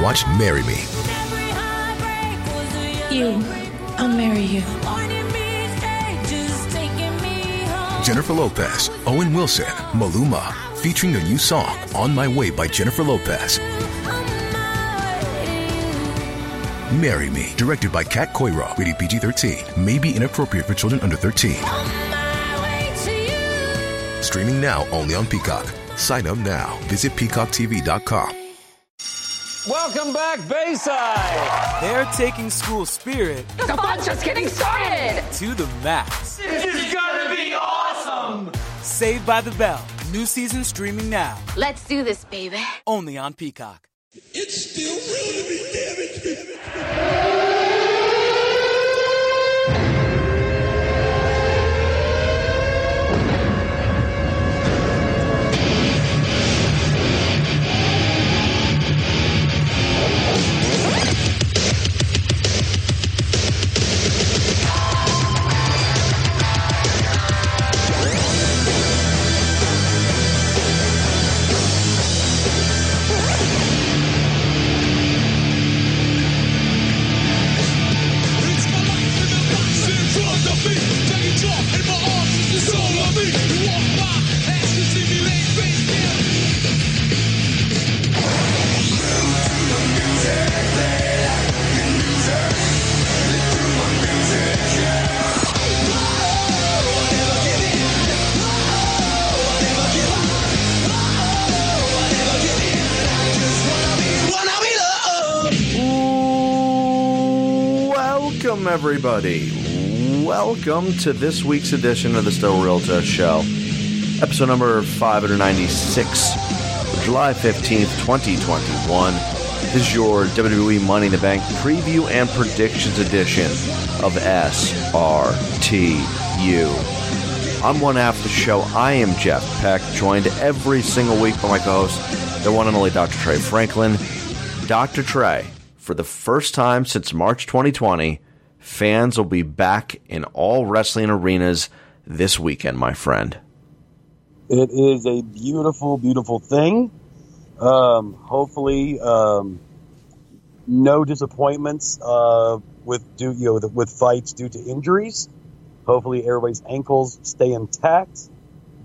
Watch Marry Me. You. I'll marry you. Jennifer Lopez, Owen Wilson, Maluma, featuring a new song, On My Way by Jennifer Lopez. Marry Me, directed by Kat Coiro, rated PG 13, may be inappropriate for children under 13. Streaming now only on Peacock. Sign up now. Visit peacocktv.com. Welcome back, Bayside. They're taking school spirit The fun's just getting started. to the max. This is gonna be awesome. Saved by the Bell. New season streaming now. Let's do this, baby. Only on Peacock. It's still real to me, damn it. It's Welcome, everybody. Welcome to this week's edition of the Still Real to Us Show, episode number 596, July 15th, 2021. This is your WWE Money in the Bank preview and predictions edition of SRTU. I'm one half of the show. I am Jeff Peck, joined every single week by my co host, the one and only Dr. Trey Franklin. Dr. Trey, for the first time since March 2020, fans will be back in all wrestling arenas this weekend, my friend. It is a beautiful, beautiful thing. Um, hopefully, um, no disappointments uh, with due, you know, with, fights due to injuries. Hopefully, everybody's ankles stay intact.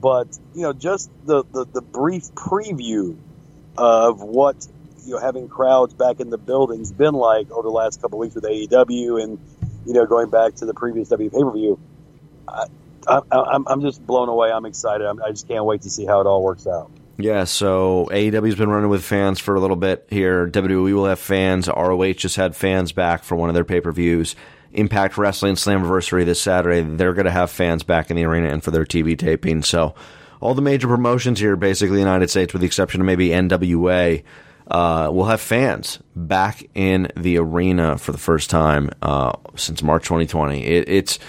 But you know, just the the, the brief preview of what you know having crowds back in the buildings been like over the last couple weeks with AEW and you know going back to the previous W pay per view. I'm, I'm just blown away. I'm excited. I'm, I just can't wait to see how it all works out. Yeah, so AEW's been running with fans for a little bit here. WWE will have fans. ROH just had fans back for one of their pay per views. Impact Wrestling Slammiversary this Saturday, they're going to have fans back in the arena and for their TV taping. So, all the major promotions here, basically, United States, with the exception of maybe NWA, uh, will have fans back in the arena for the first time uh, since March 2020. It, it's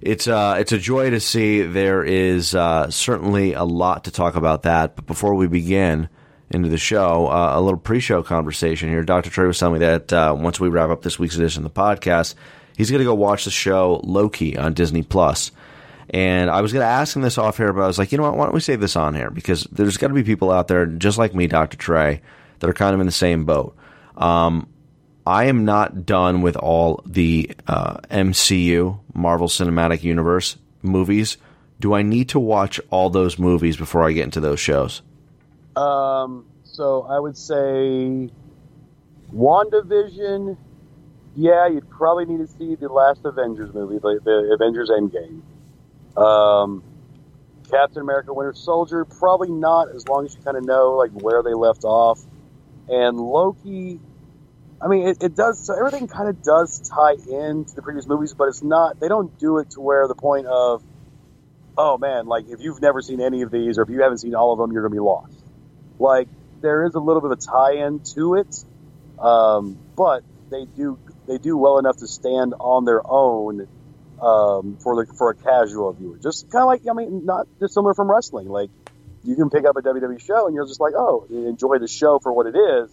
it's uh, it's a joy to see. There is uh, certainly a lot to talk about that. But before we begin into the show, uh, a little pre-show conversation here. Dr. Trey was telling me that once we wrap up this week's edition of the podcast, he's going to go watch the show Loki on Disney Plus. And I was going to ask him this off here, but I was like, you know what? Why don't we save this on here? Because there's got to be people out there just like me, Dr. Trey, that are kind of in the same boat. Um, I am not done with all the uh, MCU, Marvel Cinematic Universe movies. Do I need to watch all those movies before I get into those shows? Um, so I would say WandaVision. Yeah, you'd probably need to see the last Avengers movie, the, the Avengers Endgame. Um, Captain America: Winter Soldier, probably not, as long as you kind of know like where they left off. And Loki, I mean, it, it does. So everything kind of does tie into the previous movies, but it's not. They don't do it to where the point of, oh man, like if you've never seen any of these or if you haven't seen all of them, you're gonna be lost. Like there is a little bit of a tie-in to it, um, but they do they do well enough to stand on their own um, for the for a casual viewer. Just kind of like I mean, not dissimilar from wrestling. Like you can pick up a WWE show and you're just like, oh, enjoy the show for what it is.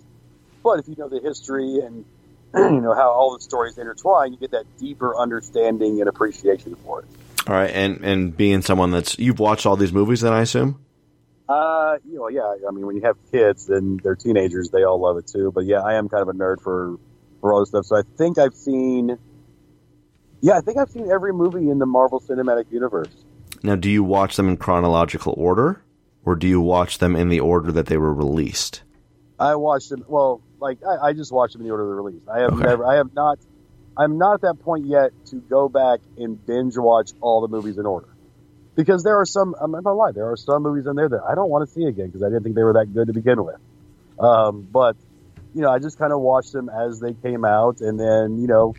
But if you know the history and you know how all the stories intertwine, you get that deeper understanding and appreciation for it. All right, and and being someone that's you've watched all these movies, then I assume. Uh, you know, yeah. I mean, when you have kids and they're teenagers, they all love it too. But yeah, I am kind of a nerd for for all this stuff. So I think I've seen. Yeah, I think I've seen every movie in the Marvel Cinematic Universe. Now, do you watch them in chronological order, or do you watch them in the order that they were released? I watched them. Well, like I, I just watched them in the order they're released. I have Okay. never. I have not. I'm not at that point yet to go back and binge watch all the movies in order, because there are some. I'm not gonna lie. There are some movies in there that I don't want to see again because I didn't think they were that good to begin with. Um, but you know, I just kind of watched them as they came out, and then you know,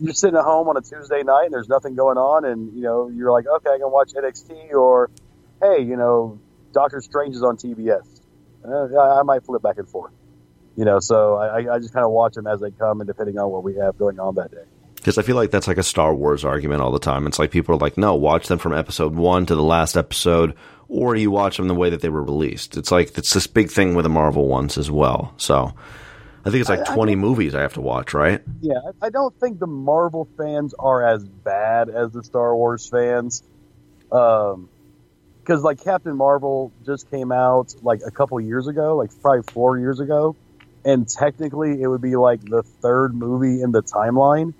you're sitting at home on a Tuesday night and there's nothing going on, and you know, you're like, okay, I can watch NXT, or hey, you know, Doctor Strange is on TBS. Uh, I I might flip back and forth. You know, so I, I just kind of watch them as they come, and depending on what we have going on that day. Because I feel like that's like a Star Wars argument all the time. It's like people are like, no, watch them from episode one to the last episode, or you watch them the way that they were released. It's like it's this big thing with the Marvel ones as well. So I think it's like I- I 20 movies I have to watch, right? Yeah, I I don't think the Marvel fans are as bad as the Star Wars fans. Um, because like Captain Marvel just came out like a couple years ago, like probably four years ago, and technically it would be like the third movie in the timeline.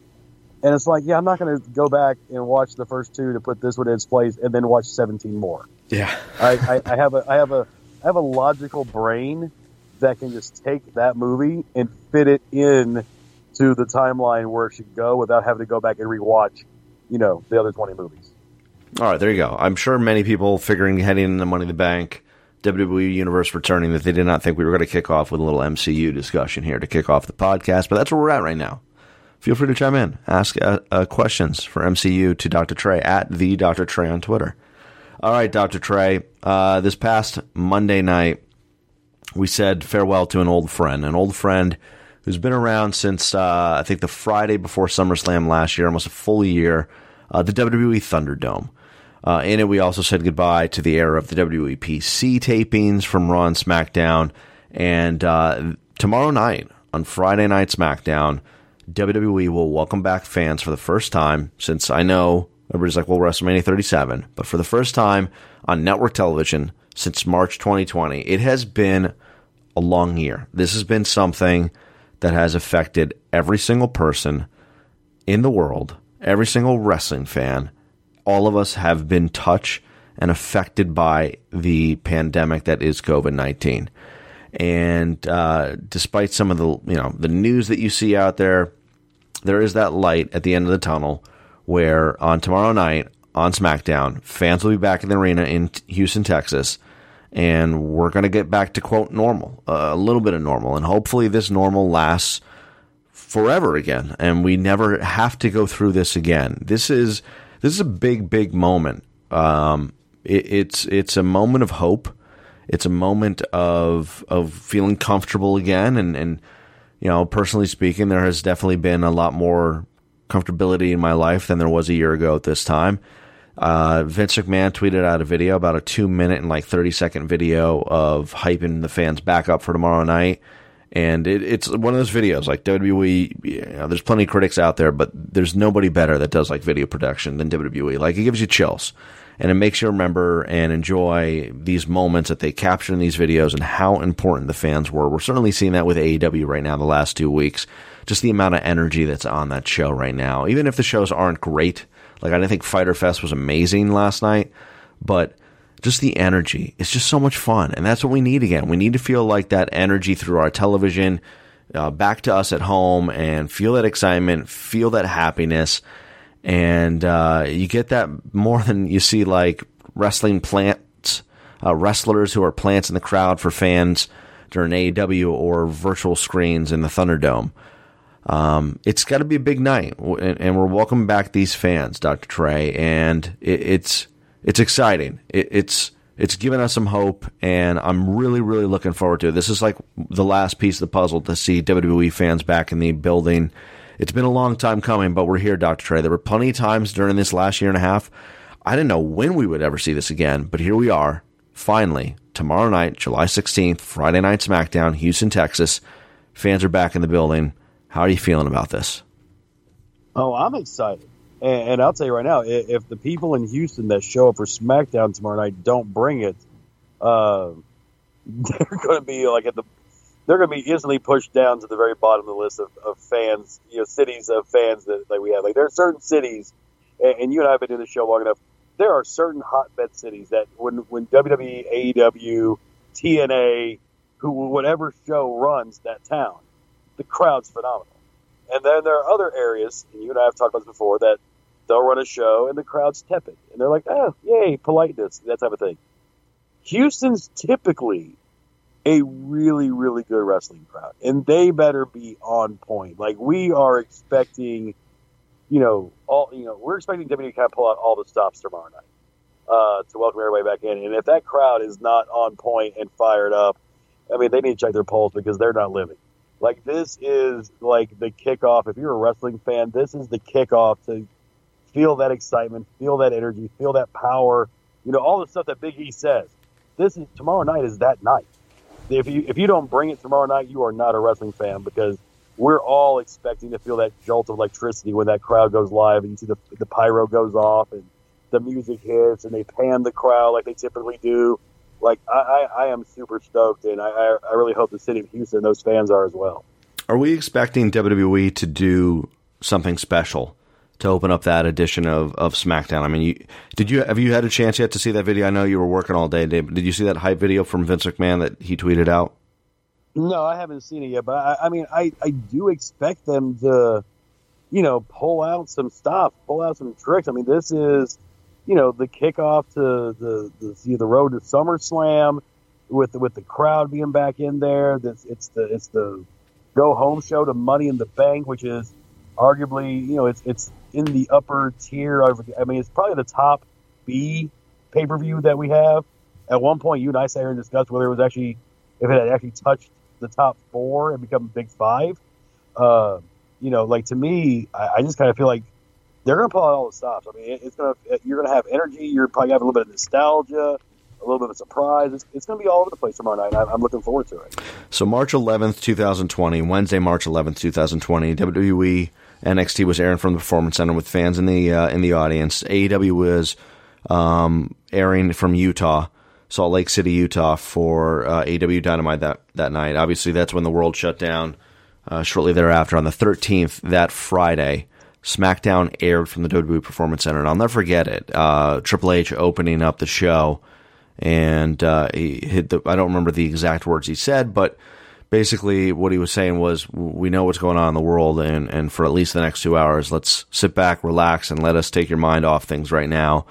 And it's like, yeah, I'm not going to go back and watch the first two to put this one in its place, and then watch 17 more. Yeah. I, I, I have a I have a I have a logical brain that can just take that movie and fit it in to the timeline where it should go without having to go back and rewatch, you know, the other twenty movies. All right, there you go. I'm sure many people figuring heading into Money in the Bank, WWE Universe returning, that they did not think we were going to kick off with a little MCU discussion here to kick off the podcast, but that's where we're at right now. Feel free to chime in, ask uh, uh, questions for MCU to Dr. Trey at the Dr. Trey on Twitter. All right, Dr. Trey. Uh, this past Monday night, we said farewell to an old friend, an old friend who's been around since uh, I think the Friday before SummerSlam last year, almost a full year. Uh, the WWE Thunderdome. Uh, in it, we also said goodbye to the era of the WWE PC tapings from Raw and SmackDown. And uh, tomorrow night, on Friday Night SmackDown, WWE will welcome back fans for the first time since I know everybody's like, well, WrestleMania 37, but for the first time on network television since March 2020. It has been a long year. This has been something that has affected every single person in the world, every single wrestling fan. All of us have been touched and affected by the pandemic that is COVID 19. And uh, despite some of the you know the news that you see out there, there is that light at the end of the tunnel where on tomorrow night on SmackDown, fans will be back in the arena in Houston, Texas, and we're going to get back to quote normal, uh, a little bit of normal, and hopefully this normal lasts forever again, and we never have to go through this again. This is this is a big, big moment. Um, it, it's it's a moment of hope. It's a moment of of feeling comfortable again, and and you know, personally speaking, there has definitely been a lot more comfortability in my life than there was a year ago at this time. Uh, Vince McMahon tweeted out a video, about a two minute and like 30 second video of hyping the fans back up for tomorrow night. And it, it's one of those videos like WWE. You know, there's plenty of critics out there, but there's nobody better that does like video production than WWE. Like it gives you chills and it makes you remember and enjoy these moments that they capture in these videos and how important the fans were. We're certainly seeing that with AEW right now the last two weeks. Just the amount of energy that's on that show right now. Even if the shows aren't great, like I didn't think Fyter Fest was amazing last night, but just the energy. It's just so much fun. And that's what we need again. We need to feel like that energy through our television uh, back to us at home and feel that excitement, feel that happiness and uh, you get that more than you see like wrestling plants, uh, wrestlers who are plants in the crowd for fans during AEW or virtual screens in the Thunderdome. Um, it's got to be a big night, and, and, we're welcoming back these fans, Dr. Trey, and it, it's it's exciting. It, it's it's given us some hope, and I'm really really looking forward to it. This is like the last piece of the puzzle to see WWE fans back in the building. It's been a long time coming, but we're here, Dr. Trey. There were plenty of times during this last year and a half. I didn't know when we would ever see this again, but here we are, finally, tomorrow night, July 16th, Friday Night SmackDown, Houston, Texas. Fans are back in the building. How are you feeling about this? Oh, I'm excited. And, and I'll tell you right now, if, if the people in Houston that show up for SmackDown tomorrow night don't bring it, uh, they're going to be like at the they're going to be instantly pushed down to the very bottom of the list of, of fans, you know, cities of fans that, that we have. Like there are certain cities, and, and you and I have been doing the show long enough. There are certain hotbed cities that when when WWE, AEW, TNA, who whatever show runs that town, the crowd's phenomenal. And then there are other areas, and you and I have talked about this before, that they'll run a show and the crowd's tepid, and they're like, "Oh, yay, politeness," that type of thing. Houston's typically a really, really good wrestling crowd, and they better be on point. Like we are expecting, you know, all you know, we're expecting WWE to kind of pull out all the stops tomorrow night uh, to welcome everybody back in. And if that crowd is not on point and fired up, I mean, they need to check their pulse because they're not living. Like this is like the kickoff. If you're a wrestling fan, this is the kickoff to feel that excitement, feel that energy, feel that power. You know, all the stuff that Big E says. This is tomorrow night is that night. If you if you don't bring it tomorrow night, you are not a wrestling fan because we're all expecting to feel that jolt of electricity when that crowd goes live and you see the the pyro goes off and the music hits and they pan the crowd like they typically do. Like I, I, I am super stoked and I, I, really hope the city of Houston, those fans are as well. Are we expecting WWE to do something special to open up that edition of, of SmackDown? I mean, you, did you have you had a chance yet to see that video? I know you were working all day, Dave. Did you see that hype video from Vince McMahon that he tweeted out? No, I haven't seen it yet, but I, I mean, I, I do expect them to, you know, pull out some stuff, pull out some tricks. I mean, this is, you know, the kickoff to the the, the, road to SummerSlam with with the crowd being back in there. This it's the it's the go home show to Money in the Bank, which is arguably, you know, it's it's in the upper tier. Of, I mean, it's probably the top B pay per view that we have. At one point, you and I sat here and discussed whether it was actually if it had actually touched the top four and become a big five. Uh, you know, like to me, I, I just kind of feel like they're going to pull out all the stops. I mean, it's going to you're going to have energy. You're probably have a little bit of nostalgia, a little bit of surprise. It's, it's going to be all over the place tomorrow night. I'm, looking forward to it. So March 11th, 2020, Wednesday, March 11th, 2020, WWE NXT was airing from the Performance Center with fans in the uh, in the audience. AEW was um, airing from Utah, Salt Lake City, Utah, for uh, AEW Dynamite that that night. Obviously, that's when the world shut down. Uh, shortly thereafter, on the 13th, that Friday, SmackDown aired from the WWE Performance Center, and I'll never forget it. Uh, Triple H opening up the show, and uh, he hit the. I don't remember the exact words he said, but basically what he was saying was, "We know what's going on in the world, and and for at least the next two hours, let's sit back, relax, and let us take your mind off things right now."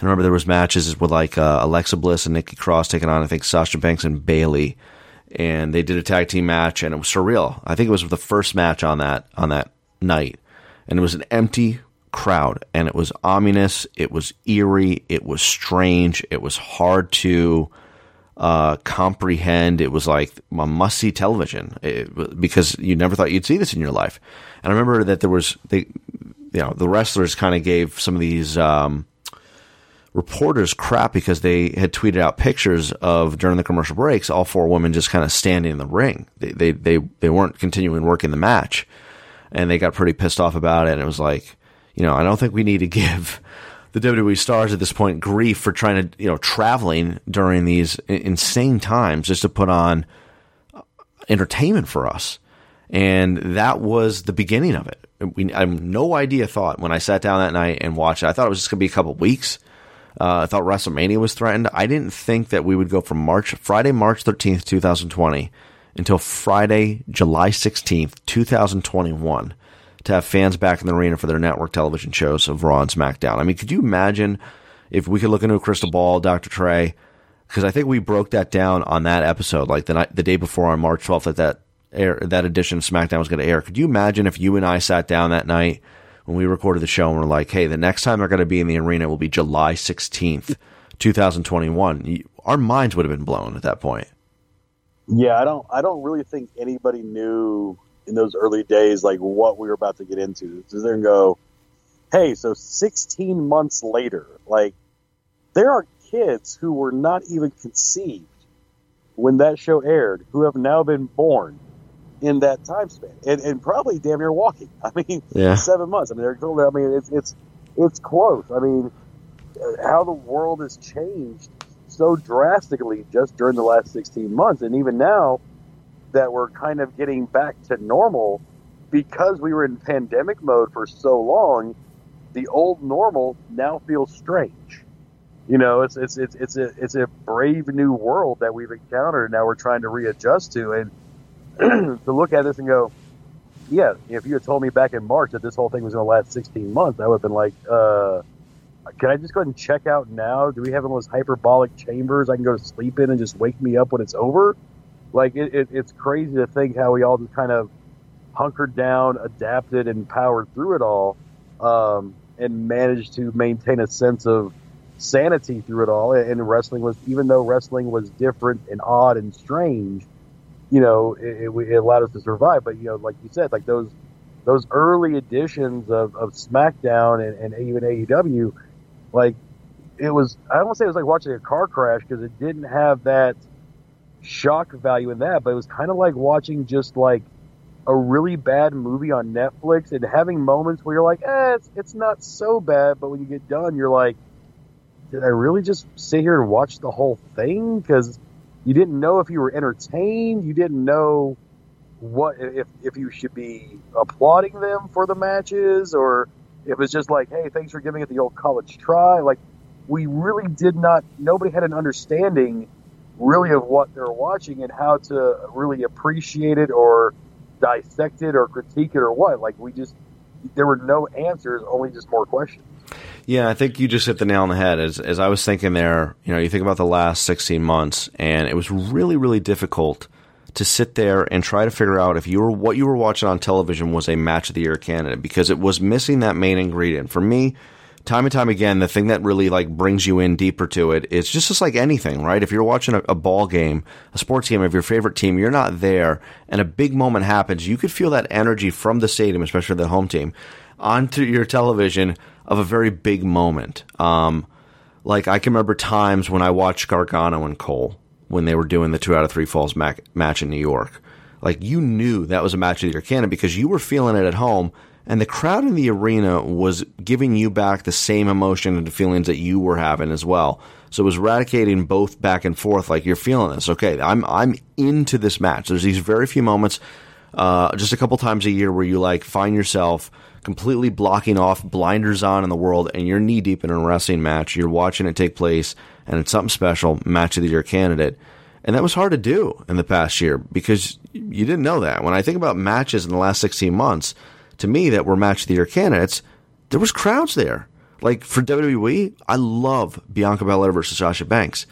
And remember, there was matches with like uh, Alexa Bliss and Nikki Cross taking on, I think, Sasha Banks and Bayley, and they did a tag team match, and it was surreal. I think it was the first match on that on that night, and it was an empty crowd, and it was ominous, it was eerie, it was strange, it was hard to uh, comprehend. It was like a must see television it, because you never thought you'd see this in your life. And I remember that there was they, you know, the wrestlers kind of gave some of these. Um, reporters crap because they had tweeted out pictures of during the commercial breaks, all four women just kind of standing in the ring. They, they, they, they weren't continuing working the match and they got pretty pissed off about it. And it was like, you know, I don't think we need to give the WWE stars at this point grief for trying to, you know, traveling during these insane times just to put on entertainment for us. And that was the beginning of it. We, I have no idea thought when I sat down that night and watched it. I thought it was just going to be a couple weeks. Uh, I thought WrestleMania was threatened. I didn't think that we would go from March, Friday, March 13th, 2020 until Friday, July 16th, 2021 to have fans back in the arena for their network television shows of Raw and SmackDown. I mean, could you imagine if we could look into a crystal ball, Dr. Trey? Because I think we broke that down on that episode, like the night, the day before on March 12th that that air, that edition of SmackDown was going to air. Could you imagine if you and I sat down that night when we recorded the show and we're like, hey, the next time they're going to be in the arena will be July 16th, 2021. Our minds would have been blown at that point. Yeah, I don't I don't really think anybody knew in those early days like what we were about to get into. So they're gonna go, hey, so 16 months later, like there are kids who were not even conceived when that show aired who have now been born in that time span and, and probably damn near walking. I mean, Yeah. seven months. I mean, they're I mean, it's it's it's close. I mean, uh, how the world has changed so drastically just during the last 16 months. And even now that we're kind of getting back to normal because we were in pandemic mode for so long, the old normal now feels strange. You know, it's it's it's it's a it's a brave new world that we've encountered. And now we're trying to readjust to, and to look at this and go, yeah. If you had told me back in March that this whole thing was going to last 16 months, I would have been like, uh, can I just go ahead and check out now? Do we have one of those hyperbolic chambers I can go to sleep in and just wake me up when it's over? Like it, it, it's crazy to think how we all just kind of hunkered down, adapted, and powered through it all, um, and managed to maintain a sense of sanity through it all. And wrestling was, even though wrestling was different and odd and strange, you know, it, it, allowed us to survive. But you know, like you said, like those those early editions of, of SmackDown and, and even AEW, like it was. I don't say it was like watching a car crash because it didn't have that shock value in that, but it was kind of like watching just like a really bad movie on Netflix and having moments where you're like, eh, it's, it's not so bad, but when you get done, you're like, did I really just sit here and watch the whole thing? Because you didn't know if you were entertained, you didn't know what if if you should be applauding them for the matches or if was just like, hey, thanks for giving it the old college try. Like we really did not. Nobody had an understanding really of what they're watching and how to really appreciate it or dissect it or critique it or what. Like we just there were no answers, only just more questions. Yeah, I think you just hit the nail on the head. As as I was thinking there, you know, you think about the last 16 months, and it was really, really difficult to sit there and try to figure out if you were what you were watching on television was a match of the year candidate because it was missing that main ingredient. For me, time and time again, the thing that really like brings you in deeper to it is just just like anything, right? If you're watching a, a ball game, a sports game of your favorite team, you're not there, and a big moment happens, you could feel that energy from the stadium, especially the home team, onto your television of a very big moment. Um, like I can remember times when I watched Gargano and Cole when they were doing the two out of three falls mac- match in New York. Like you knew that was a match of the year canon because you were feeling it at home, and the crowd in the arena was giving you back the same emotion and feelings that you were having as well. So it was radicating both back and forth. Like you're feeling this. Okay, I'm I'm into this match. There's these very few moments, uh, just a couple times a year where you like find yourself completely blocking off, blinders on in the world, and you're knee deep in a wrestling match. You're watching it take place, and it's something special, match of the year candidate. And that was hard to do in the past year because you didn't know that. When I think about matches in the last 16 months, to me that were match of the year candidates, there was crowds there. Like for WWE, I love Bianca Belair versus Sasha Banks.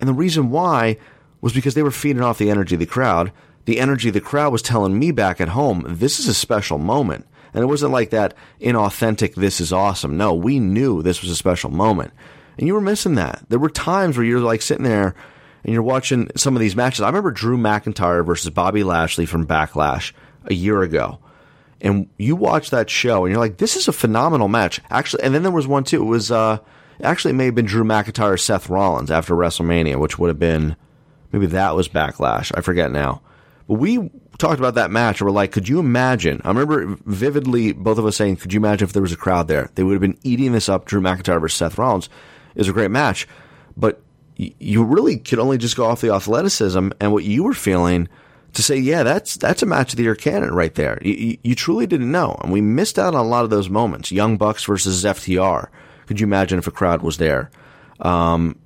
And the reason why was because they were feeding off the energy of the crowd. The energy of the crowd was telling me back at home, this is a special moment. And it wasn't like that inauthentic, this is awesome. No, we knew this was a special moment. And you were missing that. There were times where you're like sitting there and you're watching some of these matches. I remember Drew McIntyre versus Bobby Lashley from Backlash a year ago. And you watch that show and you're like, this is a phenomenal match. Actually, and then there was one too. It was, uh, actually it may have been Drew McIntyre, Seth Rollins after WrestleMania, which would have been, maybe that was Backlash. I forget now. But we talked about that match and we're like, could you imagine? I remember vividly both of us saying, could you imagine if there was a crowd there? They would have been eating this up. Drew McIntyre versus Seth Rollins Was a great match, but you really could only just go off the athleticism and what you were feeling to say, yeah, that's that's a match of the year canon right there. You, you, truly didn't know, and we missed out on a lot of those moments. Young Bucks versus FTR. Could you imagine if a crowd was there? Um,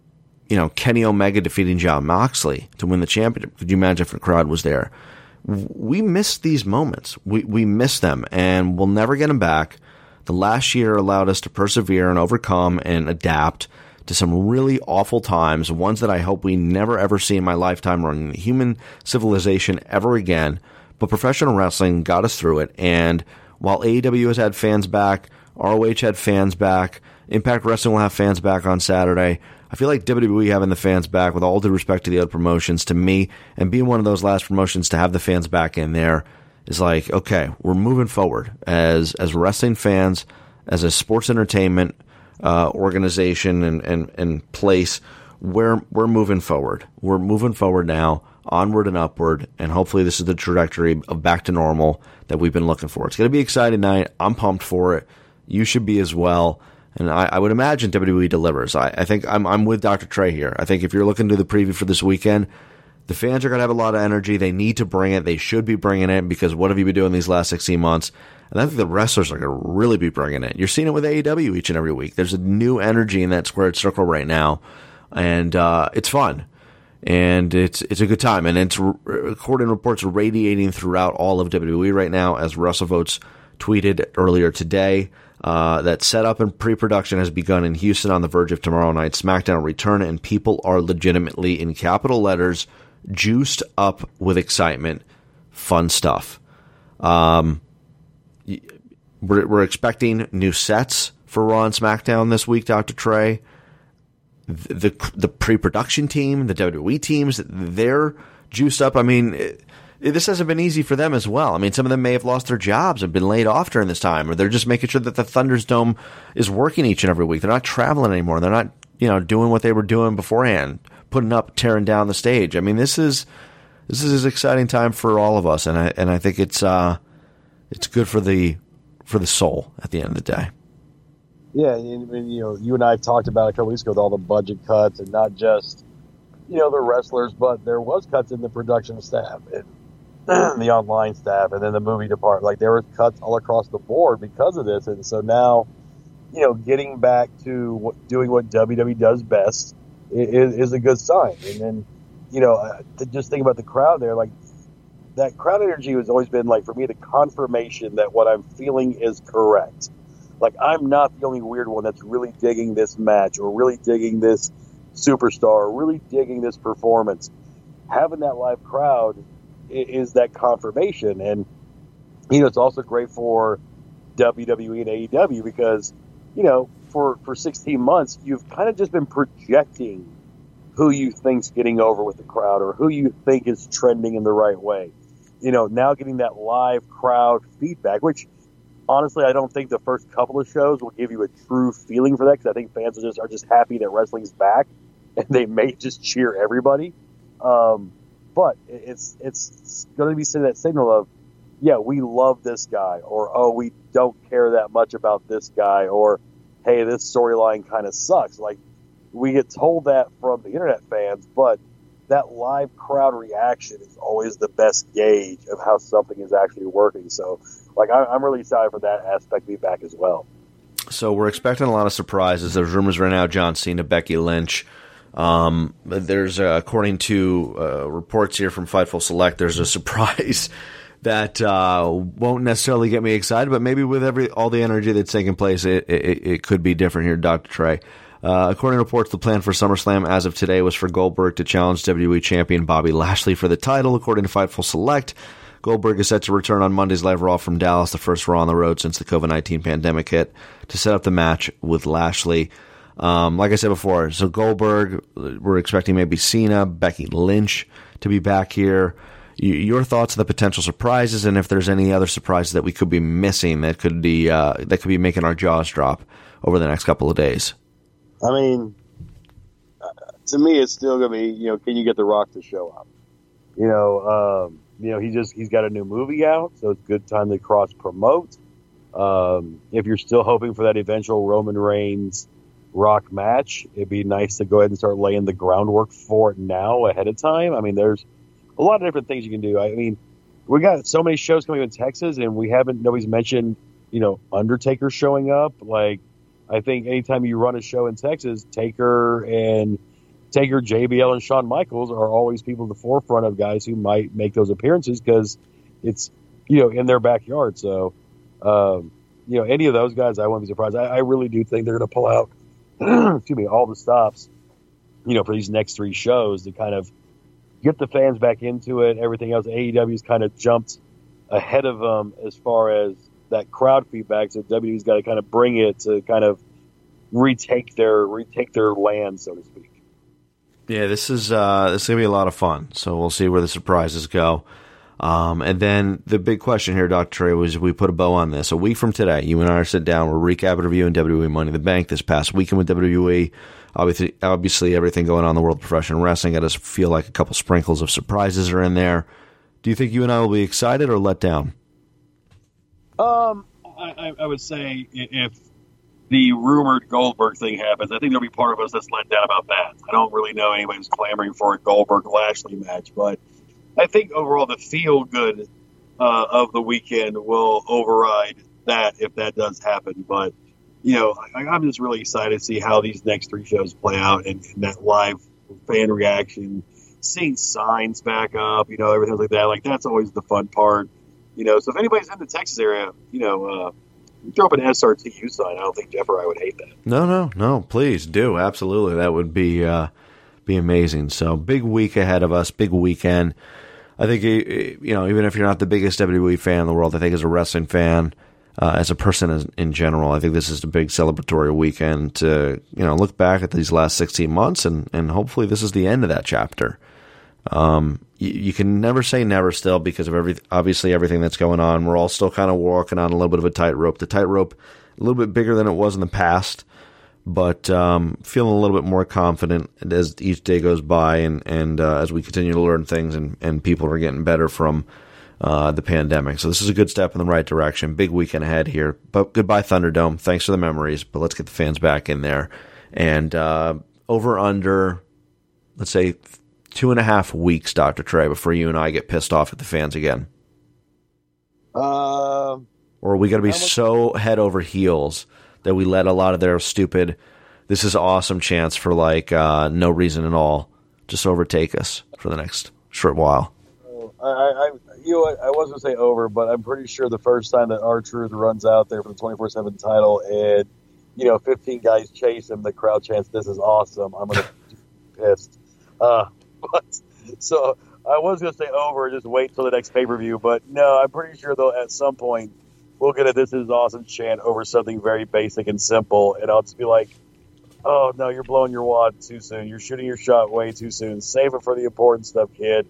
you know, Kenny Omega defeating Jon Moxley to win the championship. Could you imagine if a crowd was there? We missed these moments. We we miss them, and we'll never get them back. The last year allowed us to persevere and overcome and adapt to some really awful times, ones that I hope we never ever see in my lifetime or in human civilization ever again. But professional wrestling got us through it. And while AEW has had fans back, ROH had fans back, Impact Wrestling will have fans back on Saturday. I feel like WWE having the fans back, with all due respect to the other promotions, to me, and being one of those last promotions to have the fans back in there is like, okay, we're moving forward as as wrestling fans, as a sports entertainment uh, organization and, and, and place. We're we're moving forward. We're moving forward now, onward and upward, and hopefully this is the trajectory of back to normal that we've been looking for. It's going to be exciting night. I'm pumped for it. You should be as well. And I, I would imagine WWE delivers. I, I think I'm, I'm with Dr. Trey here. I think if you're looking to the preview for this weekend, the fans are going to have a lot of energy. They need to bring it. They should be bringing it because what have you been doing these last 16 months? And I think the wrestlers are going to really be bringing it. You're seeing it with AEW each and every week. There's a new energy in that squared circle right now, and uh, it's fun. And it's it's a good time, and it's according reports radiating throughout all of WWE right now. As WrestleVotes tweeted earlier today, uh, that setup and pre-production has begun in Houston on the verge of tomorrow night's SmackDown return, and people are legitimately in capital letters juiced up with excitement. Fun stuff. Um, we're, we're expecting new sets for Raw and SmackDown this week, Dr. Trey. The, the, the pre-production team, the WWE teams, they're juiced up. I mean, it, it, this hasn't been easy for them as well. I mean, some of them may have lost their jobs and been laid off during this time, or they're just making sure that the Thunder's Dome is working each and every week. They're not traveling anymore. They're not, you know, doing what they were doing beforehand, putting up, tearing down the stage. I mean, this is this is an exciting time for all of us, and I and I think it's uh, it's good for the for the soul at the end of the day. Yeah, and, and, you know, you and I have talked about it a couple weeks ago with all the budget cuts, and not just you know the wrestlers, but there was cuts in the production staff and the online staff, and then the movie department. Like there were cuts all across the board because of this, and so now, you know, getting back to what, doing what WWE does best is, is a good sign. And then, you know, uh, to just think about the crowd there, like that crowd energy has always been like for me the confirmation that what I'm feeling is correct. Like I'm not the only weird one that's really digging this match or really digging this superstar or really digging this performance. Having that live crowd is that confirmation, and you know it's also great for WWE and AEW because you know for for 16 months you've kind of just been projecting who you think's getting over with the crowd or who you think is trending in the right way you know, now getting that live crowd feedback, which honestly, I don't think the first couple of shows will give you a true feeling for that because I think fans are just are just happy that wrestling's back and they may just cheer everybody. Um, but it's it's going to be that signal of, yeah, we love this guy, or oh, we don't care that much about this guy, or hey, this storyline kind of sucks. Like we get told that from the internet fans, but that live crowd reaction is always the best gauge of how something is actually working. So, like, I'm really excited for that aspect to be back as well. So we're expecting a lot of surprises. There's rumors right now: John Cena, Becky Lynch. Um, there's, uh, according to uh, reports here from Fightful Select, there's a surprise that uh, won't necessarily get me excited, but maybe with every all the energy that's taking place, it, it, it could be different here, Doctor Trey. Uh, according to reports, the plan for SummerSlam as of today was for Goldberg to challenge WWE Champion Bobby Lashley for the title. According to Fightful Select, Goldberg is set to return on Monday's Live Raw from Dallas, the first Raw on the road since the COVID 19 pandemic hit, to set up the match with Lashley. Um, like I said before, so Goldberg, we're expecting maybe Cena, Becky Lynch to be back here. Your thoughts on the potential surprises, and if there's any other surprises that we could be missing that could be uh, that could be making our jaws drop over the next couple of days. I mean, uh, to me, it's still going to be, you know, can you get The Rock to show up? You know, um, you know, he just he's got a new movie out, so it's good time to cross promote. Um, if you're still hoping for that eventual Roman Reigns Rock match, it'd be nice to go ahead and start laying the groundwork for it now ahead of time. I mean, there's a lot of different things you can do. I mean, we got so many shows coming in Texas, and we haven't nobody's mentioned, you know, Undertaker showing up. Like, I think anytime you run a show in Texas, Taker and Taker, JBL, and Shawn Michaels are always people at the forefront of guys who might make those appearances because it's you know in their backyard. So um, you know any of those guys, I wouldn't be surprised. I, I really do think they're going to pull out excuse me all the stops you know for these next three shows to kind of get the fans back into it. Everything else, AEW's kind of jumped ahead of them as far as that crowd feedback. So WWE's got to kind of bring it to kind of retake their retake their land, so to speak. Yeah, this is uh, this is gonna be a lot of fun. So we'll see where the surprises go. Um, and then the big question here, Dr. Trey, was we put a bow on this. A week from today, you and I are sit down, we're recapping reviewing WWE Money in the Bank this past weekend with WWE. Obviously, obviously everything going on in the world of professional wrestling. I just feel like a couple sprinkles of surprises are in there. Do you think you and I will be excited or let down? Um, I, I would say if the rumored Goldberg thing happens, I think there'll be part of us that's let down about that. I don't really know anybody who's clamoring for a Goldberg Lashley match, but I think overall the feel good uh, of the weekend will override that if that does happen. But you know, I, I'm just really excited to see how these next three shows play out and, and that live fan reaction, seeing signs back up, you know, everything like that. Like that's always the fun part. You know, so if anybody's in the Texas area, you know, uh, an SRTU sign. I don't think Jeff or I would hate that. No, no, no. Please do. Absolutely. That would be uh, be amazing. So big week ahead of us. Big weekend. I think you know, even if you're not the biggest WWE fan in the world, I think as a wrestling fan, uh, as a person as, in general, I think this is a big celebratory weekend to you know look back at these last 16 months and and hopefully this is the end of that chapter. Um, you, you can never say never still because of every obviously everything that's going on. We're all still kind of walking on a little bit of a tightrope. The tightrope a little bit bigger than it was in the past, but um, feeling a little bit more confident as each day goes by and and uh, as we continue to learn things and and people are getting better from. Uh, the pandemic. So this is a good step in the right direction. Big weekend ahead here. But goodbye Thunderdome. Thanks for the memories. But let's get the fans back in there. And uh, over under, let's say two and a half weeks, Doctor Trey, before you and I get pissed off at the fans again. Uh, Or are we going to be so head over heels that we let a lot of their stupid, this is awesome chance for like uh, no reason at all just overtake us for the next short while? I, I, you know what? I was going to say over, but I'm pretty sure the first time that R-Truth runs out there for the 24 7 title and, you know, 15 guys chase him, the crowd chants, this is awesome. I'm going to be pissed. Uh, but, so I was going to say over, just wait till the next pay per view. But no, I'm pretty sure, though, at some point, we'll get a this is awesome chant over something very basic and simple. And I'll just be like, oh, no, you're blowing your wad too soon. You're shooting your shot way too soon. Save it for the important stuff, kid.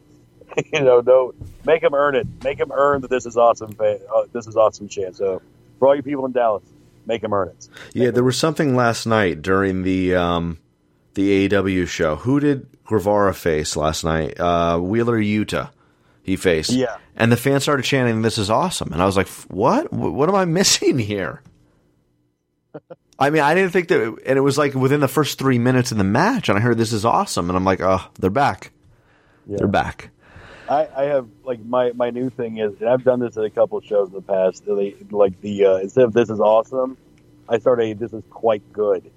you know, no, make them earn it. Make them earn that this is awesome. Uh, this is awesome chant. So for all you people in Dallas, make them earn it. Yeah, there was something last night during the um, the AEW show. Who did Guevara face last night? Uh, Wheeler Yuta. He faced. Yeah. And the fans started chanting, "This is awesome!" And I was like, "What? What am I missing here?" I mean, I didn't think that, and it was like within the first three minutes of the match, and I heard this is awesome, and I'm like, "Oh, they're back! They're back!" I, I have like my my new thing is, and I've done this at a couple of shows in the past. They, like the uh, instead of this is awesome, I start a this is quite good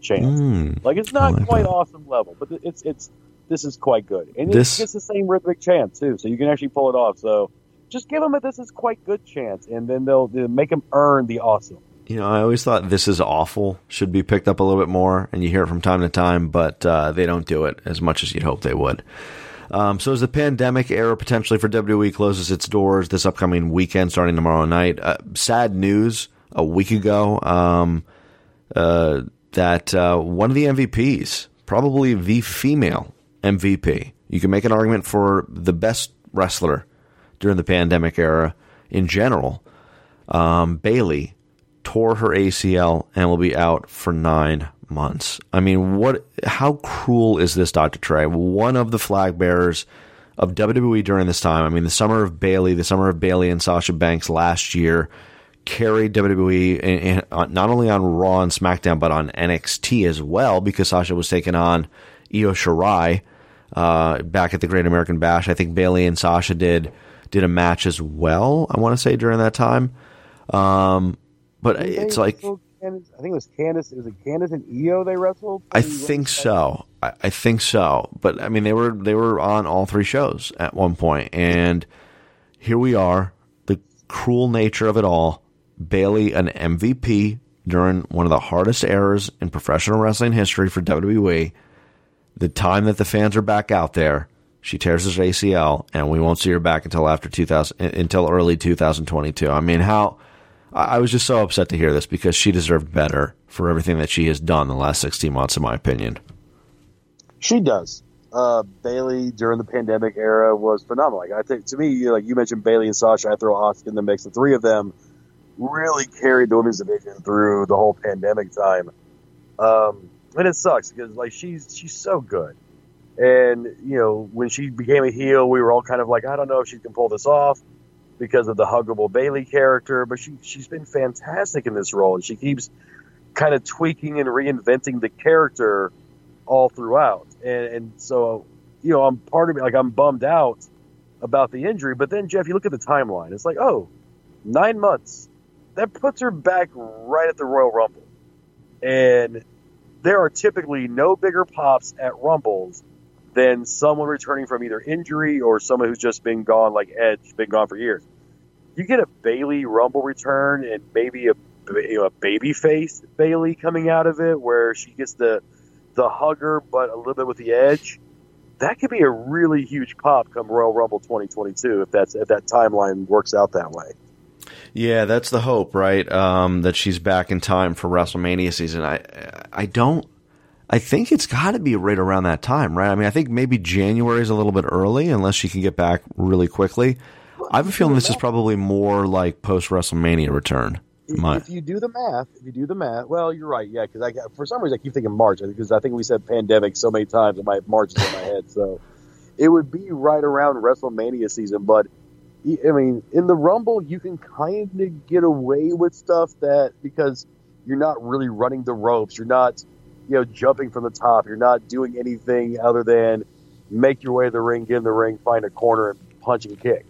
chant. Mm, like it's not like quite that. awesome level, but it's it's this is quite good, and This- it's, it's the same rhythmic chant too, so you can actually pull it off. So just give them a this is quite good chance, and then they'll, they'll make them earn the awesome. You know, I always thought "This is awful" should be picked up a little bit more, and you hear it from time to time, but uh, they don't do it as much as you'd hope they would. Um, so, as the pandemic era potentially for WWE closes its doors this upcoming weekend, starting tomorrow night, uh, sad news a week ago um, uh, that uh, one of the MVPs, probably the female MVP, you can make an argument for the best wrestler during the pandemic era in general, um, Bayley tore her ACL and will be out for nine months. I mean, what? How cruel is this, Doctor Trey? One of the flag bearers of WWE during this time. I mean, the summer of Bayley, the summer of Bayley and Sasha Banks last year carried WWE in, in, uh, not only on Raw and SmackDown, but on NXT as well, because Sasha was taking on Io Shirai uh, back at the Great American Bash. I think Bayley and Sasha did did a match as well. I want to say during that time. Um, but it's like Candice, I think it was Candice. Is it Candice and Io they wrestled? I think so. I, I think so. But I mean, they were they were on all three shows at one point, and here we are. The cruel nature of it all. Bayley, an MVP during one of the hardest eras in professional wrestling history for WWE. The time that the fans are back out there, she tears her ACL, and we won't see her back until after 2000, until early 2022. I mean, how I was just so upset to hear this because she deserved better for everything that she has done the last 16 months, in my opinion. She does. Uh, Bayley during the pandemic era was phenomenal. Like I think to me, like you mentioned Bayley and Sasha, I throw Asuka in the mix. The three of them really carried the women's division through the whole pandemic time. Um, and it sucks because like she's she's so good. And you know when she became a heel, we were all kind of like, I don't know if she can pull this off because of the huggable Bayley character. But she she's been fantastic in this role, and she keeps kind of tweaking and reinventing the character all throughout. And, and so, you know, I'm part of it. Like I'm bummed out about the injury, but then Jeff, you look at the timeline. It's like, oh, nine months. That puts her back right at the Royal Rumble, and there are typically no bigger pops at Rumbles than someone returning from either injury or someone who's just been gone, like Edge, been gone for years. You get a Bayley Rumble return and maybe a you know, a baby face Bayley coming out of it, where she gets the the hugger, but a little bit with the edge. That could be a really huge pop come Royal Rumble 2022 if that's if that timeline works out that way. Yeah, that's the hope, right? Um, that she's back in time for WrestleMania season. I I don't. I think it's got to be right around that time, right? I mean, I think maybe January is a little bit early, unless she can get back really quickly. I have a feeling this is probably more like post WrestleMania return. If, My- if you do the math, if you do the math, well, you're right, yeah. Because I for some reason I keep thinking March because I think we said pandemic so many times, and my March is in my head. So it would be right around WrestleMania season. But I mean, in the Rumble, you can kind of get away with stuff that because you're not really running the ropes, you're not, you know, jumping from the top, you're not doing anything other than make your way to the ring, get in the ring, find a corner, and punch and kick.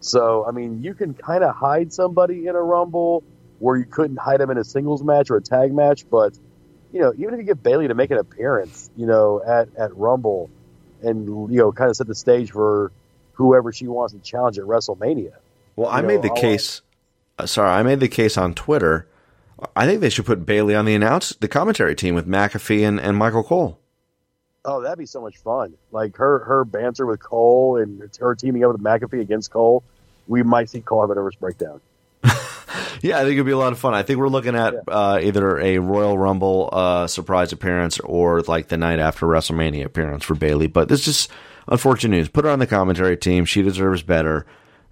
So I mean, you can kind of hide somebody in a Rumble where you couldn't hide them in a singles match or a tag match, but you know, even if you get Bayley to make an appearance, you know, at, at Rumble and, you know, kind of set the stage for whoever she wants to challenge at WrestleMania. Well, I You made the I'll- case. Uh, sorry, I made the case on Twitter. I think they should put Bayley on the announce the commentary team with McAfee and, and Michael Cole. Oh, that'd be so much fun. Like her, her banter with Cole and her teaming up with McAfee against Cole. We might see Cole have a nervous breakdown. Yeah, I think it'd be a lot of fun. I think we're looking at uh, either a Royal Rumble uh, surprise appearance or like the night after WrestleMania appearance for Bayley. But this is just unfortunate news. Put her on the commentary team. She deserves better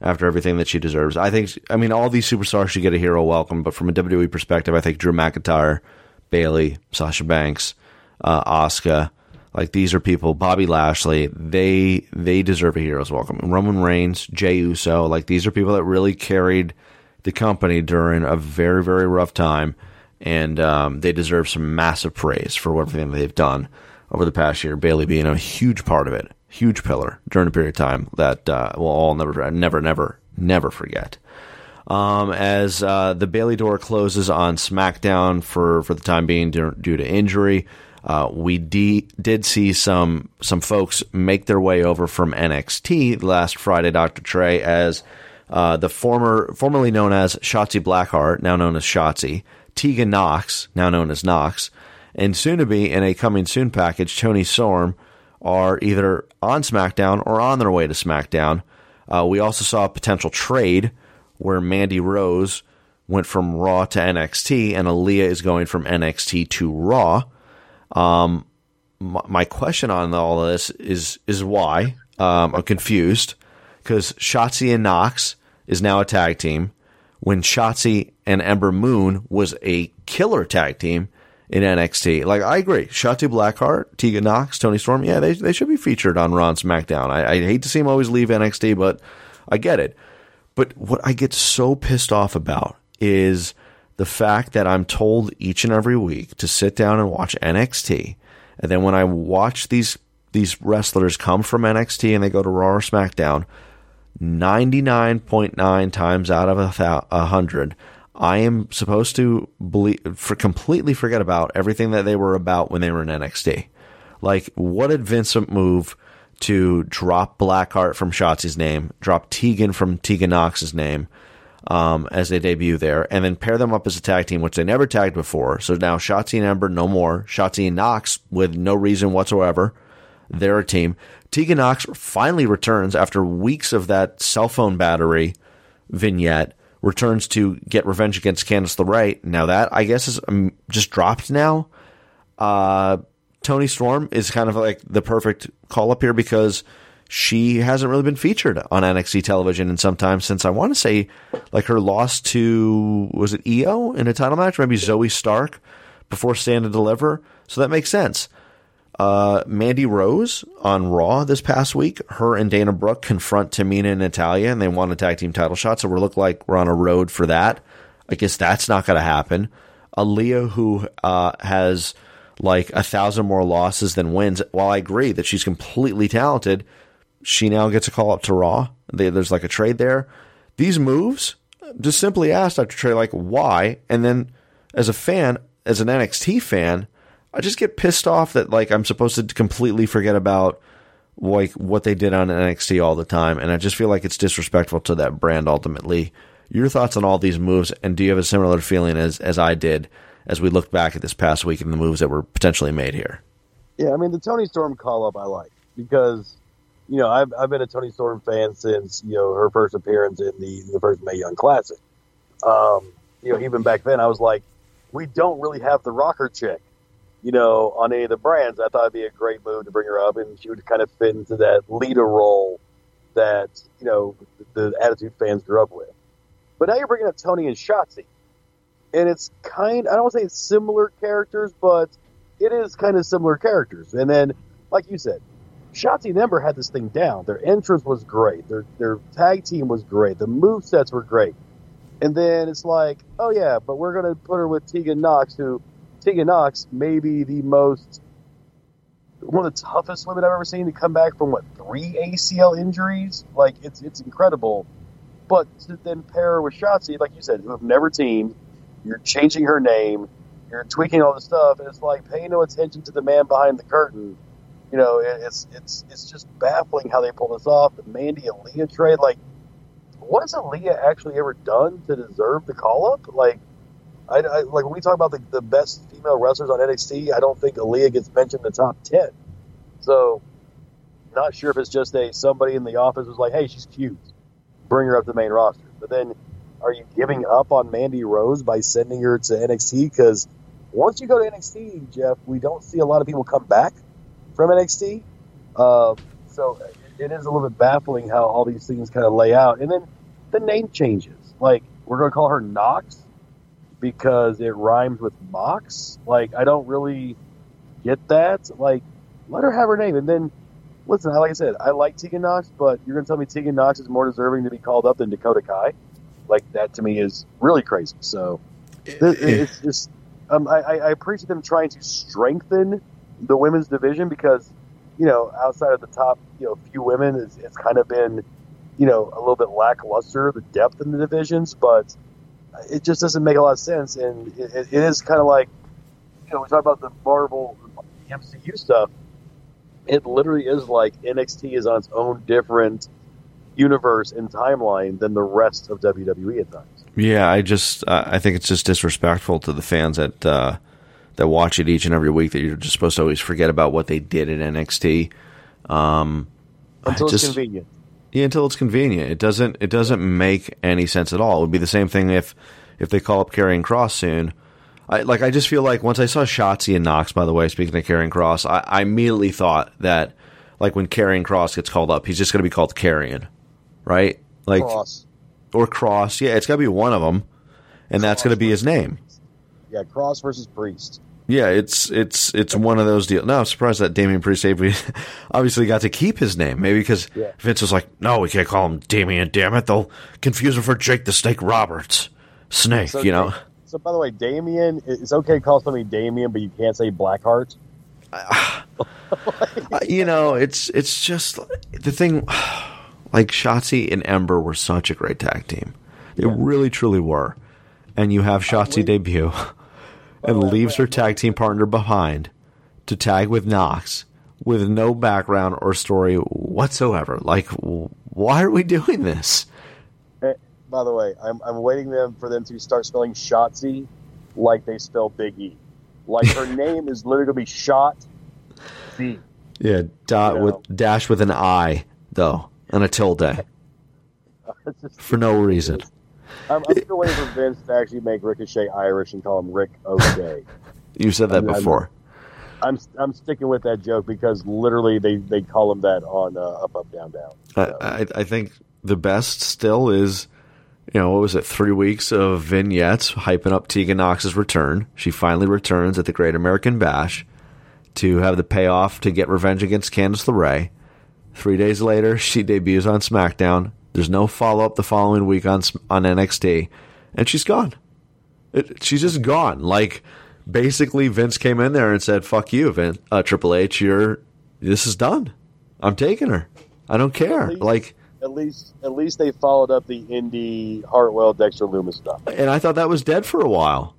after everything that she deserves. I think. I mean, all these superstars should get a hero welcome. But from a WWE perspective, I think Drew McIntyre, Bayley, Sasha Banks, uh, Asuka. Like these are people, Bobby Lashley, they they deserve a hero's welcome. Roman Reigns, Jey Uso, like these are people that really carried the company during a very very rough time, and um, they deserve some massive praise for everything they've done over the past year. Bayley being a huge part of it, huge pillar during a period of time that uh, we'll all never never never never forget um, as uh, the Bayley door closes on SmackDown for, for the time being due, due to injury. Uh, we de- did see some some folks make their way over from NXT last Friday, Dr. Trey, as uh, the former formerly known as Shotzi Blackheart, now known as Shotzi, Tegan Knox, now known as Knox, and soon to be in a coming soon package, Toni Storm, are either on SmackDown or on their way to SmackDown. Uh, we also saw a potential trade where Mandy Rose went from Raw to NXT, and Aaliyah is going from NXT to Raw. Um, my, my question on all of this is is why um, I'm confused because Shotzi and Knox is now a tag team when Shotzi and Ember Moon was a killer tag team in NXT. Like I agree, Shotzi Blackheart, Tegan Knox, Toni Storm, yeah, they they should be featured on Raw and SmackDown. I, I hate to see them always leave NXT, but I get it. But what I get so pissed off about is the fact that I'm told each and every week to sit down and watch NXT, and then when I watch these these wrestlers come from NXT and they go to Raw or SmackDown, 99.9 times out of a hundred, I am supposed to believe, for completely forget about everything that they were about when they were in NXT. Like, what did Vince move to drop Blackheart from Shotzi's name, drop Tegan from Tegan Knox's name um, as they debut there, and then pair them up as a tag team, which they never tagged before. So now Shotzi and Ember, no more. Shotzi and Knox with no reason whatsoever. They're a team. Tegan Knox finally returns after weeks of that cell phone battery vignette. Returns to get revenge against Candice LeRae. Now that I guess is um, just dropped now. Uh, Toni Storm is kind of like the perfect call up here because she hasn't really been featured on NXT television in some time since I want to say like her loss to was it Io in a title match, maybe Zoey Stark before Stand and Deliver. So that makes sense. Uh, Mandy Rose on Raw this past week, her and Dana Brooke confront Tamina and Natalya, and they want a tag team title shot. So we look like we're on a road for that. I guess that's not going to happen. Aaliyah who uh, has like a thousand more losses than wins. While I agree that she's completely talented, she now gets a call up to Raw. They, there's like a trade there. These moves, just simply asked after trade, like why? And then as a fan, as an NXT fan, I just get pissed off that like I'm supposed to completely forget about like what they did on NXT all the time, and I just feel like it's disrespectful to that brand ultimately. Your thoughts on all these moves, and do you have a similar feeling as as I did as we look back at this past week and the moves that were potentially made here? Yeah, I mean the Toni Storm call up I like because you know I've I've been a Toni Storm fan since you know her first appearance in the the first Mae Young Classic. Um, you know, even back then I was like, we don't really have the rocker chick, you know, on any of the brands. I thought it'd be a great move to bring her up, and she would kind of fit into that leader role that you know the Attitude fans grew up with. But now you're bringing up Toni and Shotzi, and it's kind. I don't want to say similar characters, but it is kind of similar characters. And then, like you said, Shotzi and Ember had this thing down. Their entrance was great. Their their tag team was great. The move sets were great. And then it's like, oh yeah, but we're gonna put her with Tegan Knox, who Tegan Knox may be the most one of the toughest women I've ever seen to come back from what three ACL injuries. Like it's it's incredible. But to then pair with Shotzi, like you said, who have never teamed, you're changing her name, you're tweaking all this stuff, and it's like paying no attention to the man behind the curtain. You know, it's it's it's just baffling how they pull this off. The Mandy Aaliyah trade, like, what has Aaliyah actually ever done to deserve the call up? Like, I, I like when we talk about the, the best female wrestlers on NXT, I don't think Aaliyah gets mentioned in the top ten. So, not sure if it's just a somebody in the office was like, "Hey, she's cute, bring her up to the main roster." But then, are you giving up on Mandy Rose by sending her to NXT? Because once you go to NXT, Jeff, we don't see a lot of people come back from NXT. Uh, so it is a little bit baffling how all these things kind of lay out. And then the name changes. Like we're going to call her Knox because it rhymes with Mox. Like I don't really get that. Like let her have her name. And then listen, like I said, I like Tegan Knox, but you're going to tell me Tegan Knox is more deserving to be called up than Dakota Kai? Like that to me is really crazy. So it, it's just um, I, I appreciate them trying to strengthen the women's division because you know outside of the top you know few women it's, it's kind of been you know a little bit lackluster the depth in the divisions but it just doesn't make a lot of sense and it, it is kind of like you know we talk about the Marvel the MCU stuff it literally is like NXT is on its own different universe and timeline than the rest of WWE at times. Yeah, I just uh, I think it's just disrespectful to the fans that uh, that watch it each and every week that you're just supposed to always forget about what they did at NXT. Um, Until just, it's convenient. Yeah, until it's convenient. It doesn't it doesn't make any sense at all. It would be the same thing if if they call up Karrion Cross soon. I like I just feel like once I saw Shotzi and Knox, by the way, speaking of Karrion Cross, I, I immediately thought that like when Karrion Cross gets called up, he's just going to be called Karrion, right? Like Cross. or Cross. Yeah, it's got to be one of them, and that's going to be his name. Yeah, Cross versus Priest. Yeah, it's it's it's one of those deals. No, I'm surprised that Damian Priest obviously got to keep his name. Maybe because Yeah. Vince was like, "No, we can't call him Damian. Damn it, they'll confuse him for Jake the Snake Roberts, Snake." So, you know, So by the way, Damien, it's okay to call somebody Damien, but you can't say Blackheart. Uh, you know, it's it's just the thing. Like Shotzi and Ember were such a great tag team. They really, truly were. And you have Shotzi debut and leaves her tag team partner behind to tag with Knox with no background or story whatsoever. Like, why are we doing this? Eh, By the way, I'm, I'm waiting them for them to start spelling Shotzi like they spell Big E. Like her name is literally going to be Shot Z. Yeah, dot You know. with dash with an I though and a tilde for no reason. I'm, I'm still waiting for Vince to actually make Ricochet Irish and call him Rick O'Shea. You said that I'm- I'm- before. I'm I'm sticking with that joke because literally they, they call him that on uh, Up Up Down Down. I, I, I think the best still is, you know, what was it? Three weeks of vignettes hyping up Tegan Knox's return. She finally returns at the Great American Bash to have the payoff to get revenge against Candice LeRae. Three days later, she debuts on SmackDown. There's no follow up the following week on on NXT, and she's gone. It, she's just gone. Like basically, Vince came in there and said, "Fuck you, Vince, uh, Triple H. You're this is done. I'm taking her. I don't care." Like, At least, at least they followed up the Indi Hartwell Dexter Lumis stuff. and I thought that was dead for a while.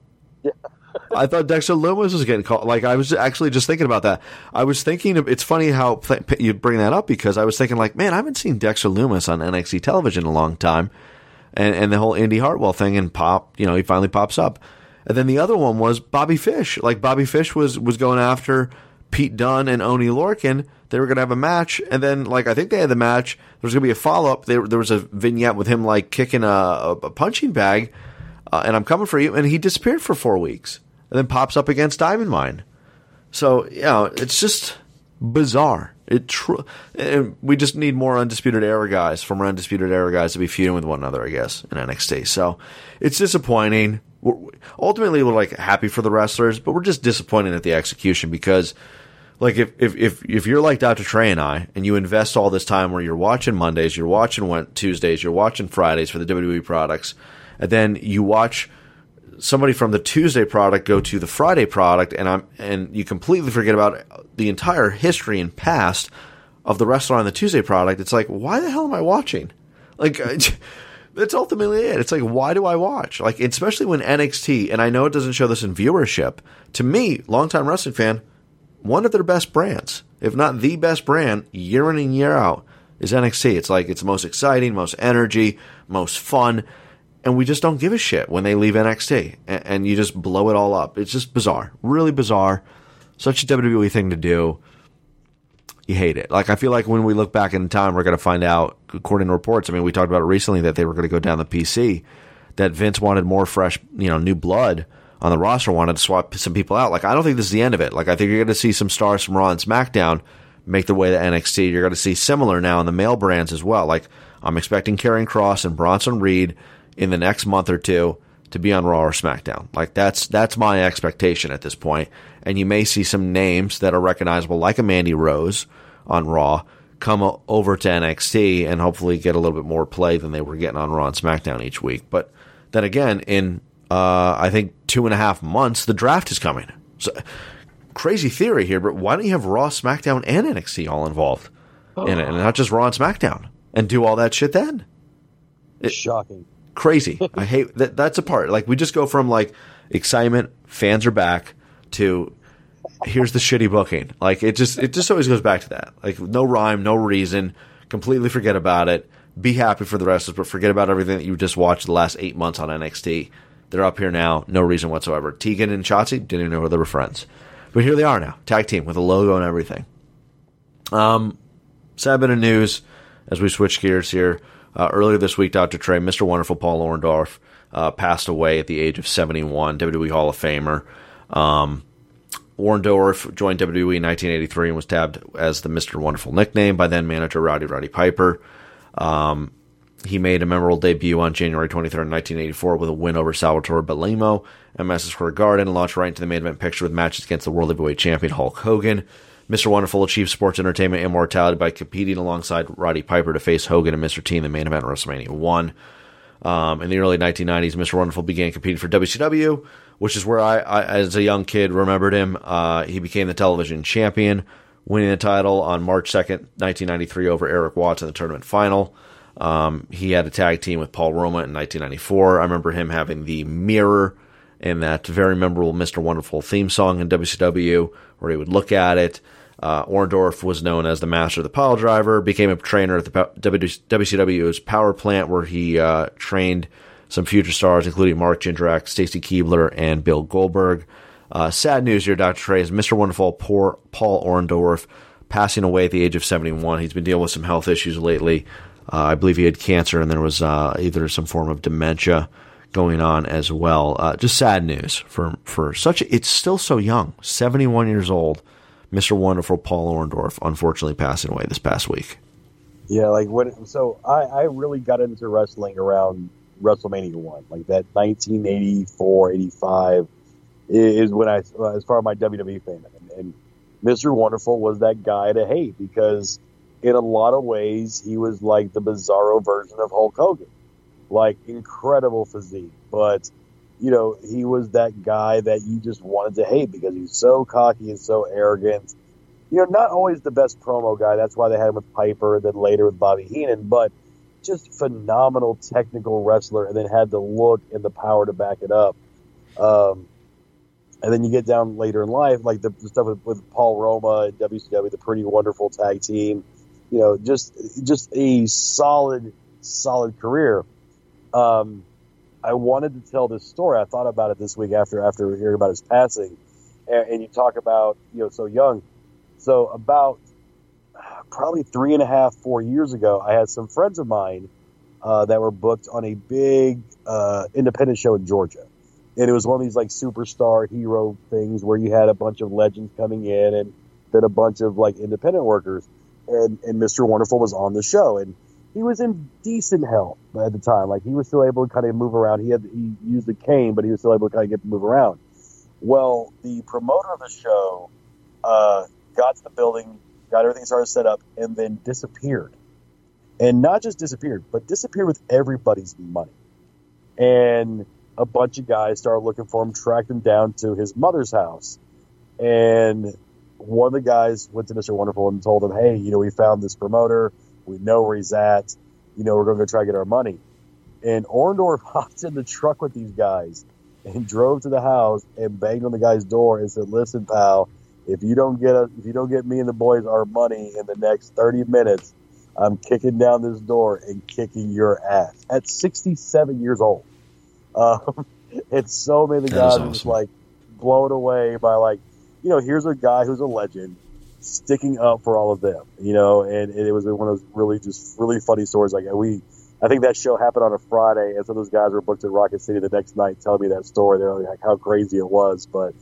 I thought Dexter Lumis was getting called. Like I was actually just thinking about that. I was thinking it's funny how th- you bring that up because I was thinking like, man, I haven't seen Dexter Lumis on NXT television in a long time, and and the whole Indi Hartwell thing and pop, you know, he finally pops up. And then the other one was Bobby Fish. Like Bobby Fish was was going after Pete Dunne and Oni Lorcan. They were going to have a match, and then like I think they had the match. There was going to be a follow up. There, there was a vignette with him like kicking a, a, a punching bag, uh, and I'm coming for you. And he disappeared for four weeks, and then pops up against Diamond Mine. So you know, it's just bizarre. It tr- we just need more undisputed era guys, former undisputed era guys, to be feuding with one another. I guess in NXT. So it's disappointing. We're, ultimately, we're like happy for the wrestlers, but we're just disappointed at the execution because, like, if if if, if you're like Dr. Trey and I, and you invest all this time where you're watching Mondays, you're watching Tuesdays, you're watching Fridays for the WWE products, and then you watch somebody from the Tuesday product go to the Friday product, and I'm and you completely forget about the entire history and past of the wrestler on the Tuesday product. It's like, why the hell am I watching? Like, that's ultimately it. It's like, why do I watch? Like, especially when NXT, and I know it doesn't show this in viewership. To me, longtime wrestling fan, one of their best brands, if not the best brand, year in and year out, is NXT. It's like it's most exciting, most energy, most fun and we just don't give a shit when they leave NXT, and, and, you just blow it all up. It's just bizarre, really bizarre. Such a WWE thing to do. You hate it. Like I feel like when we look back in time, we're going to find out, according to reports. I mean, we talked about it recently that they were going to go down the PC, that Vince wanted more fresh, you know, new blood on the roster, wanted to swap some people out. Like I don't think this is the end of it. Like I think you're going to see some stars from Raw and SmackDown make their way to NXT. You're going to see similar now in the male brands as well. Like I'm expecting Karrion Cross and Bronson Reed in the next month or two to be on Raw or SmackDown. Like that's that's my expectation at this point. And you may see some names that are recognizable, like a Mandy Rose on Raw, come over to NXT and hopefully get a little bit more play than they were getting on Raw and SmackDown each week. But then again, in uh, I think two and a half months, the draft is coming. So crazy theory here, but why don't you have Raw, SmackDown, and NXT all involved in it, and not just Raw and SmackDown, and do all that shit then? Shocking. Crazy. I hate that. That's a part. Like we just go from like excitement, fans are back, to here's the shitty booking. Like it just it just always goes back to that. Like no rhyme, no reason. Completely forget about it. Be happy for the wrestlers, but forget about everything that you just watched the last eight months on NXT. They're up here now, no reason whatsoever. Tegan and Shotzi didn't even know they were friends, but here they are now, tag team with a logo and everything. Um, sad bit of news as we switch gears here. Uh, earlier this week, Dr. Trey, Mr. Wonderful Paul Orndorff, uh, passed away at the age of 71, WWE Hall of Famer. Um, Orndorff joined WWE in 1983 and was tabbed as the Mr. Wonderful nickname by then manager Rowdy Roddy Piper. Um, he made a memorable debut on January 23rd, 1984, with a win over Salvatore Bellomo at Madison Square Garden and launched right into the main event picture with matches against the World Heavyweight Champion Hulk Hogan. Mr. Wonderful achieved sports entertainment immortality by competing alongside Roddy Piper to face Hogan and Mr. T in the main event of WrestleMania 1. Um, in the early 1990s, Mr. Wonderful began competing for WCW, which is where I, I as a young kid, remembered him. Uh, he became the television champion, winning the title on March 2nd, 1993, over Erik Watts in the tournament final. Um, he had a tag team with Paul Roma in 1994. I remember him having the mirror and that very memorable Mr. Wonderful theme song in WCW, where he would look at it. Uh, Orndorff was known as the master of the pile driver, became a trainer at the WCW's power plant, where he uh, trained some future stars, including Mark Jindrak, Stacy Keibler, and Bill Goldberg. Uh, sad news here, Dr. Trey, is Mr. Wonderful poor Paul Orndorff passing away at the age of 71. He's been dealing with some health issues lately. Uh, I believe he had cancer, and there was uh, either some form of dementia going on as well. Uh, just sad news for for such. It's still so young, 71 years old. Mr. Wonderful Paul Orndorff, unfortunately passing away this past week. Yeah, like when so I, I really got into wrestling around WrestleMania one, like that 1984, 85 is when I as far as my WWE fandom, and, and Mr. Wonderful was that guy to hate because in a lot of ways he was like the bizarro version of Hulk Hogan, like incredible physique, but you know, he was that guy that you just wanted to hate because he's so cocky and so arrogant. You know, not always the best promo guy. That's why they had him with Piper, then later with Bobby Heenan, but just phenomenal technical wrestler, and then had the look and the power to back it up. Um, and then you get down later in life, like the, the stuff with, with Paul Roma and WCW, the pretty wonderful tag team. You know, just just a solid, solid career. Um, I wanted to tell this story. I thought about it this week after after hearing about his passing, and, and you talk about you know so young. So about probably three and a half, four years ago, I had some friends of mine uh, that were booked on a big uh, independent show in Georgia, and it was one of these like superstar hero things where you had a bunch of legends coming in and then a bunch of like independent workers, and and Mr. Wonderful was on the show and he was in decent health at the time. Like he was still able to kind of move around. He had he used a cane, but he was still able to kind of get to move around. Well, the promoter of the show uh, got to the building, got everything started set up, and then disappeared. And not just disappeared, but disappeared with everybody's money. And a bunch of guys started looking for him, tracked him down to his mother's house, and one of the guys went to Mr. Wonderful and told him, "Hey, you know, we found this promoter." We know where he's at. You know, we're going to go try to get our money. And Orndorff hopped in the truck with these guys and drove to the house and banged on the guy's door and said, "Listen, pal, if you don't get us, if you don't get me and the boys our money in the next 30 minutes, I'm kicking down this door and kicking your ass." At 67 years old, um, and so many of the That guys were just like blown away by like, you know, here's a guy who's a legend sticking up for all of them, you know, and, and it was one of those really just really funny stories. Like we, I think that show happened on a Friday, and of those guys were booked in Rocket City the next night, telling me that story. They're like how crazy it was, but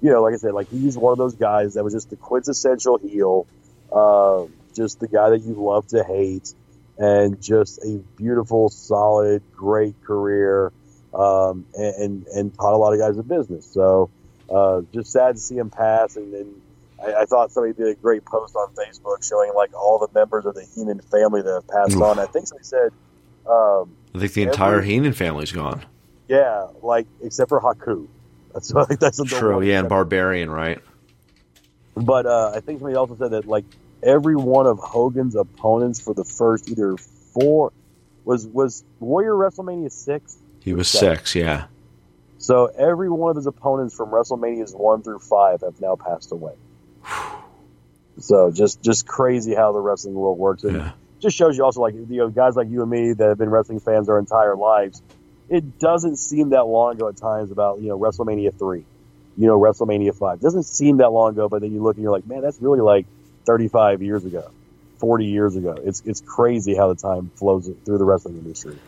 you know, like I said, like he's one of those guys that was just the quintessential heel, uh, just the guy that you love to hate, and just a beautiful, solid, great career, um, and, and and taught a lot of guys the business. So uh, just sad to see him pass, and. and I, I thought somebody did a great post on Facebook showing like all the members of the Heenan family that have passed on. I think somebody said, um, I think the entire Every- Heenan family's gone. yeah, like except for Haku. That's think that's True, yeah, and Barbarian, right? But uh, I think somebody also said that like every one of Hogan's opponents for the first either four was was Warrior WrestleMania six. He was Seven. six, yeah. So every one of his opponents from WrestleManias one through five have now passed away. So just just crazy how the wrestling world works, and Yeah. just shows you also like you know guys like you and me that have been wrestling fans our entire lives. It doesn't seem that long ago at times about you know WrestleMania three, you know WrestleMania five. It doesn't seem that long ago, but then you look and you're like, man, that's really like 35 years ago, 40 years ago. It's it's crazy how the time flows through the wrestling industry.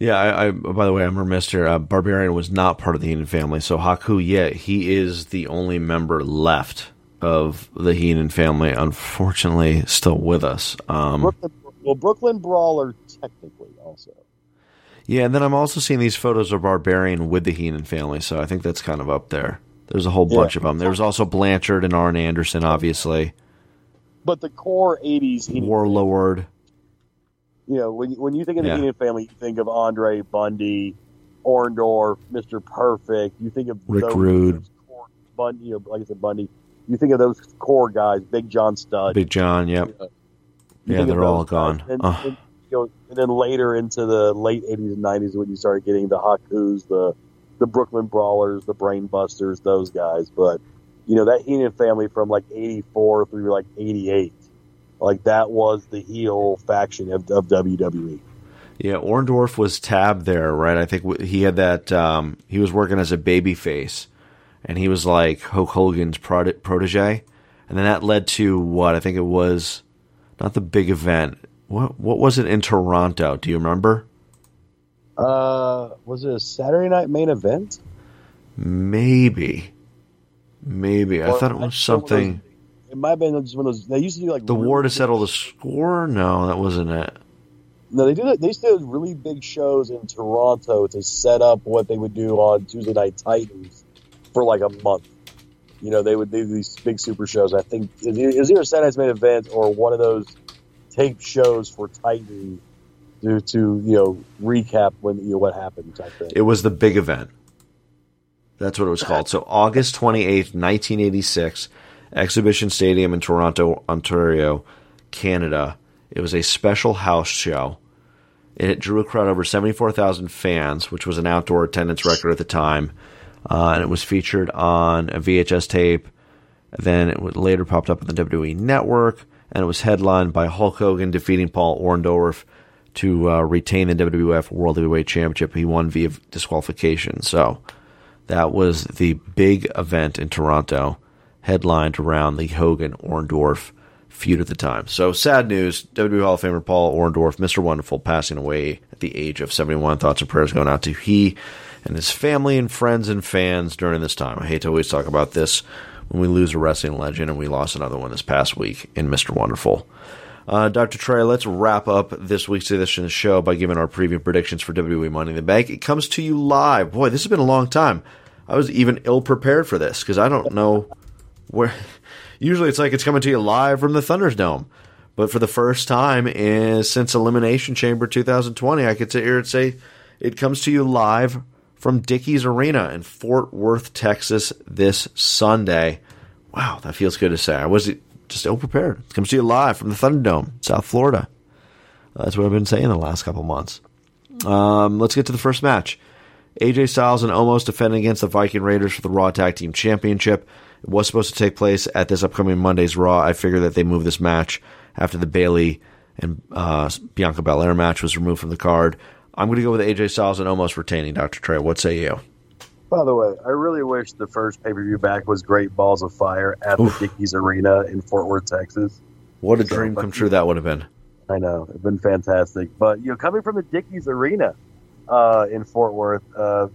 Yeah, I, I by the way, I'm remiss here. Uh, Barbarian was not part of the Heenan family, so Haku, yeah, he is the only member left of the Heenan family. Unfortunately, still with us. Um, Brooklyn, well, Brooklyn Brawler technically also. yeah, and then I'm also seeing these photos of Barbarian with the Heenan family, so I think that's kind of up there. There's a whole Yeah. bunch of them. There was also Blanchard and Arn Anderson, obviously. But the core 80s Heenan Warlord. you know, when when you think of the Yeah. Heenan family, you think of Andre Bundy, Orndorff, Mr. Perfect. You think of Rick Rude. core Bundy, you know, like I said, Bundy. You think of those core guys, Big John Studd. Big John, yep. You Yeah, they're all gone. And, Oh. and, you know, and then later into the late '80s and '90s, when you started getting the Hakus, the the Brooklyn Brawlers, the Brainbusters, those guys. But you know that Heenan family from like '84 through like '88, like that was the heel faction of, of WWE. Yeah, Orndorff was tabbed there, right? I think he had that. Um, he was working as a baby face, and he was like Hulk Hogan's protege, and then that led to what I think it was not the big event. What what was it in Toronto? Do you remember? Uh, was it a Saturday night main event? Maybe, maybe I thought it was be one of those- something. It might have been just one of those. They used to do like The really war to settle the score? No, that wasn't it. No, they did. They used to do really big shows in Toronto to set up what they would do on Tuesday Night Titans for like a month. You know, they would do these big super shows. I think it was either- either main event or one of those tape shows for Titan to to you know recap when you know what happened. It was the big event. That's what it was called. So August 28th, 1986, Exhibition Stadium in Toronto, Ontario, Canada. It was a special house show. It drew a crowd over 74,000 fans, which was an outdoor attendance record at the time. Uh, and it was featured on a VHS tape. Then it later popped up on the WWE Network, and it was headlined by Hulk Hogan defeating Paul Orndorff to uh, retain the WWF World Heavyweight Championship. He won via disqualification. So that was the big event in Toronto, headlined around the Hogan Orndorff feud at the time. So sad news: WWE Hall of Famer Paul Orndorff, Mr. Wonderful, passing away at the age of 71. Thoughts and prayers going out to he and his family and friends and fans during this time. I hate to always talk about this when we lose a wrestling legend, and we lost another one this past week in Mr. Wonderful. Uh, Dr. Trey, let's wrap up this week's edition of the show by giving our preview predictions for WWE Money in the Bank. It comes to you live. Boy, this has been a long time. I was even ill prepared for this because I don't know where. Usually it's like it's coming to you live from the Thunderdome. But for the first time in, since Elimination Chamber 2020, I could sit here and say it comes to you live from Dickies Arena in Fort Worth, Texas this Sunday. Wow, that feels good to say. I was just ill prepared. Come see you live from the Thunderdome, South Florida. That's what I've been saying the last couple months. Um, let's get to the first match. AJ Styles and Omos defending against the Viking Raiders for the Raw Tag Team Championship. It was supposed to take place at this upcoming Monday's Raw. I figured that they moved this match after the Bayley and uh, Bianca Belair match was removed from the card. I'm going to go with AJ Styles and Omos retaining. Dr. Trey, what say you? By the way, I really wish the first pay per view back was Great Balls of Fire at Oof. the Dickies Arena in Fort Worth, Texas. What a So, dream come true that would have been. I know it's been fantastic, but you know, coming from the Dickies Arena uh, in Fort Worth, uh,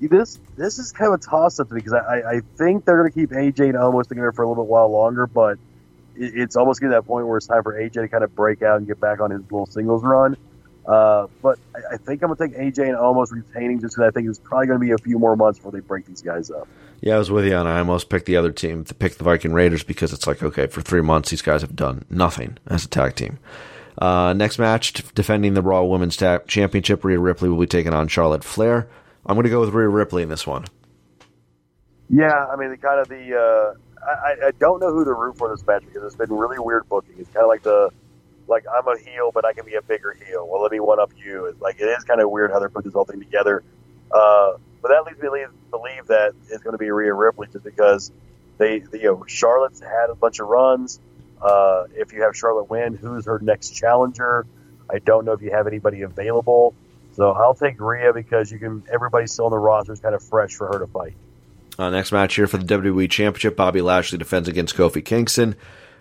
this this is kind of a toss up to me because I, I- I think they're going to keep AJ and Omos together for a little bit while longer, but it's almost getting to that point where it's time for AJ to kind of break out and get back on his little singles run. Uh, but I, I think I'm going to take AJ and Omos retaining just because I think it's probably going to be a few more months before they break these guys up. Yeah, I was with you, on. I almost picked the other team to pick the Viking Raiders because it's like, okay, for three months, these guys have done nothing as a tag team. Uh, next match, defending the Raw Women's Tag Championship, Rhea Ripley will be taking on Charlotte Flair. I'm going to go with Rhea Ripley in this one. Yeah, I mean, the kind of the uh, I, I don't know who to root for this match because it's been really weird booking. It's kind of like the like I'm a heel, but I can be a bigger heel. Well, let me one up you. Like it is kind of weird how they're putting this whole thing together. Uh, but that leads me to believe, believe that it's going to be Rhea Ripley just because they, they, you know, Charlotte's had a bunch of runs. Uh, if you have Charlotte win, who's her next challenger? I don't know if you have anybody available. So I'll take Rhea because you can. Everybody's still on the roster is kind of fresh for her to fight. Uh, next match here for the WWE Championship, Bobby Lashley defends against Kofi Kingston.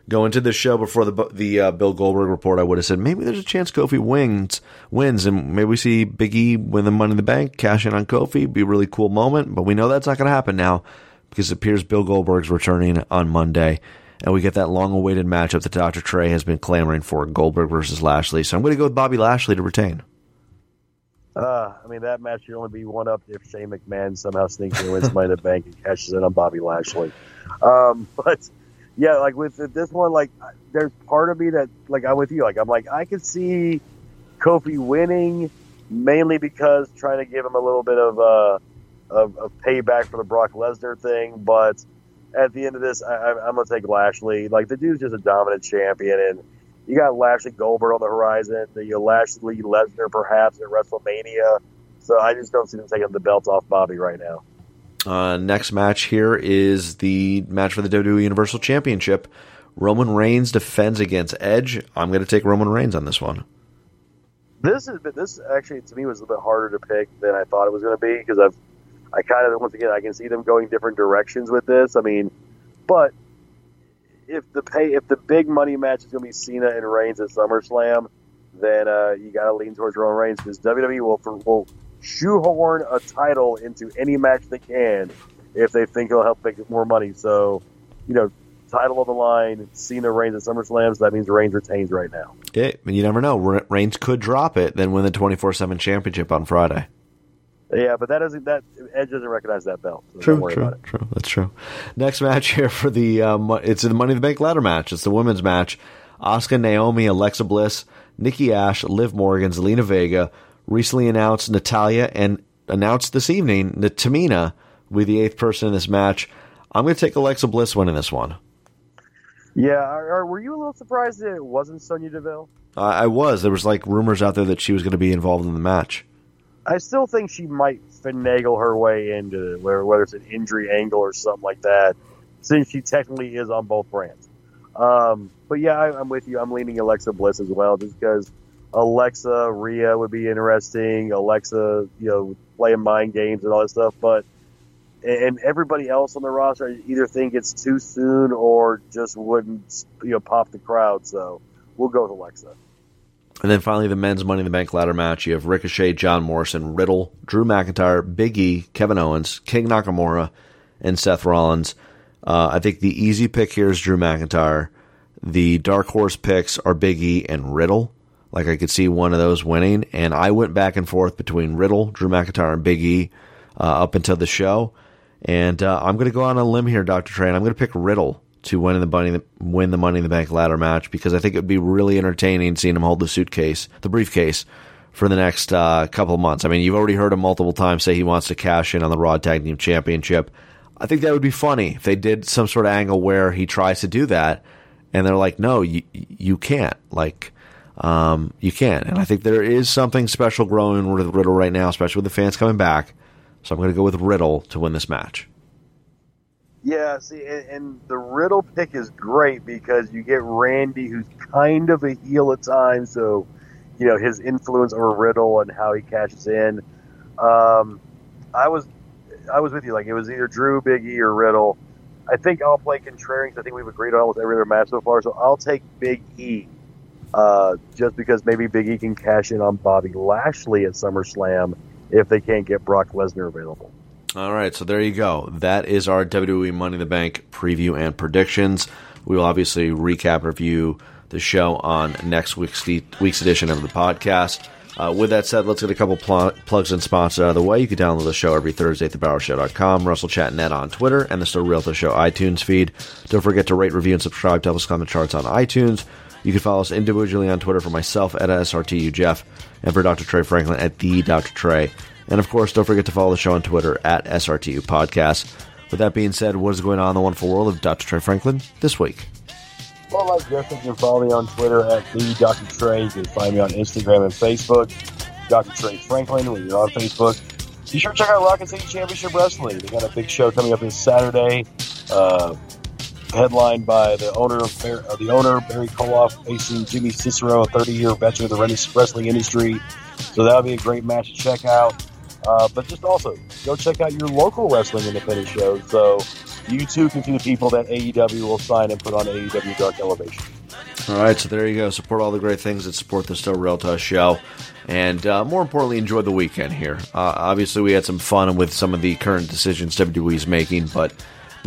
Going to the show before the the uh, Bill Goldberg report, I would have said maybe there's a chance Kofi wins, wins, and maybe we see Big E win the Money in the Bank, cash in on Kofi, be a really cool moment. But we know that's not going to happen now because it appears Bill Goldberg's returning on Monday, and we get that long-awaited matchup that Dr. Trey has been clamoring for: Goldberg versus Lashley. So I'm going to go with Bobby Lashley to retain. Uh, I mean, that match should only be one up if Shane McMahon somehow sneaks in, wins Money in the Bank, and cashes in on Bobby Lashley. Um, but yeah, like with this one, like there's part of me that, like I'm with you. Like I'm like I could see Kofi winning mainly because trying to give him a little bit of uh of, of payback for the Brock Lesnar thing. But at the end of this, I, I'm gonna take Lashley. Like the dude's just a dominant champion, and you got Lashley Goldberg on the horizon. You Lashley Lesnar perhaps at WrestleMania. So I just don't see them taking the belt off Bobby right now. Uh, next match here is the match for the WWE Universal Championship. Roman Reigns defends against Edge. I'm going to take Roman Reigns on this one. This is this actually to me was a bit harder to pick than I thought it was going to be because I've I kind of once again I can see them going different directions with this. I mean, but if the pay if the big money match is going to be Cena and Reigns at SummerSlam, then uh, you got to lean towards Roman Reigns because WWE will will shoehorn a title into any match they can if they think it'll help make more money. So, you know, title of the line, Cena Reigns at SummerSlam. So that means Reigns retains right now. Yeah, and you never know. Re- Reigns could drop it, then win the 24 7 championship on Friday. Yeah, but that doesn't that Edge doesn't recognize that belt. So true, about true. That's true. Next match here for the um, it's the Money in the Bank ladder match. It's the women's match. Asuka, Naomi, Alexa Bliss, Nikki Ash, Liv Morgan, Zelina Vega recently announced Natalya and announced this evening that Tamina will be the eighth person in this match. I'm going to take Alexa Bliss winning this one. Yeah, are, are- were you a little surprised that it wasn't Sonya Deville? I I was. There was like rumors out there that she was going to be involved in the match. I still think she might finagle her way into it, whether it's an injury angle or something like that, since she technically is on both brands. Um, but yeah, I, I'm with you. I'm leaning Alexa Bliss as well, just because Alexa, Rhea would be interesting. Alexa, you know, playing mind games and all that stuff. But and everybody else on the roster I either think it's too soon or just wouldn't you know pop the crowd. So we'll go with Alexa. And then finally, the men's Money in the Bank ladder match. You have Ricochet, John Morrison, Riddle, Drew McIntyre, Big E, Kevin Owens, King Nakamura, and Seth Rollins. Uh, I think the easy pick here is Drew McIntyre. The dark horse picks are Big E and Riddle. Like I could see one of those winning. And I went back and forth between Riddle, Drew McIntyre, and Big E uh, up until the show. And uh, I'm going to go on a limb here, Dr. And I'm going to pick Riddle to win the money, win the Money in the Bank ladder match because I think it would be really entertaining seeing him hold the suitcase, the briefcase, for the next uh, couple of months. I mean, you've already heard him multiple times say he wants to cash in on the Raw Tag Team Championship. I think that would be funny if they did some sort of angle where he tries to do that, and they're like, "No, you you can't." Like, um, you can't. And I think there is something special growing with Riddle right now, especially with the fans coming back. So I'm going to go with Riddle to win this match. Yeah, see, and, and the Riddle pick is great because you get Randy, who's kind of a heel at times, so you know his influence over Riddle and how he cashes in. Um, I was, I was with you. Like it was either Drew, Big E, or Riddle. I think I'll play contrarian I think we've agreed on almost every other match so far. So I'll take Big E, uh, just because maybe Big E can cash in on Bobby Lashley at SummerSlam if they can't get Brock Lesnar available. All right, so there you go. That is our WWE Money in the Bank preview and predictions. We will obviously recap review the show on next week's week's edition of the podcast. Uh, with that said, let's get a couple pl- plugs and sponsors out of the way. You can download the show every Thursday at thebarrowshow.com, Russell Chatnet on Twitter, and the Still Real to Us Show iTunes feed. Don't forget to rate, review, and subscribe to us the charts on iTunes. You can follow us individually on Twitter for myself at SRTU Jeff and for Dr. Trey Franklin at the Dr. Trey. And of course, don't forget to follow the show on Twitter at SRTU Podcast. With that being said, what is going on in the wonderful world of Dr. Trey Franklin this week? Well, like Jeff, you can follow me on Twitter at the Dr. Trey. You can find me on Instagram and Facebook, Dr. Trey Franklin, when you're on Facebook. Be sure to check out Rocket City Championship Wrestling. They got a big show coming up this Saturday, uh, headlined by the owner of uh, the owner Barry Koloff facing Jimmy Cicero, a 30-year veteran of the wrestling industry. So that'll be a great match to check out. Uh, but just also go check out your local wrestling independent shows. So you too can see the people that AEW will sign and put on AEW Dark Elevation. All right, so there you go. Support all the great things that support the Still Real to Us show. And uh, more importantly, enjoy the weekend here. Uh, obviously, we had some fun with some of the current decisions WWE is making, but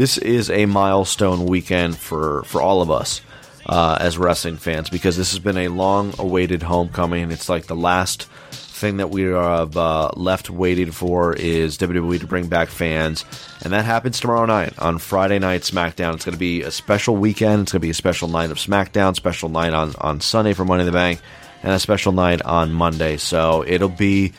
this is a milestone weekend for, for all of us uh, as wrestling fans because this has been a long awaited homecoming. It's like the last thing that we have uh, left waiting for is WWE to bring back fans, and that happens tomorrow night on Friday night SmackDown. It's going to be a special weekend. It's going to be a special night of SmackDown, special night on on Sunday for Money in the Bank, and a special night on Monday. So it'll be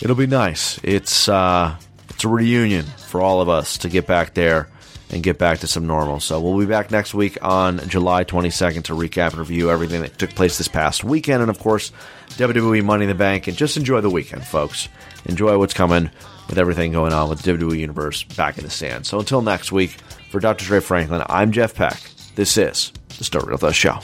it'll be nice. It's uh, it's a reunion for all of us to get back there and get back to some normal. So we'll be back next week on July 22nd to recap and review everything that took place this past weekend, and of course, WWE Money in the Bank. And just enjoy the weekend, folks. Enjoy what's coming with everything going on with WWE Universe back in the stand. So until next week, for Dr. Trey Franklin, I'm Jeff Peck. This is the Story of the Show.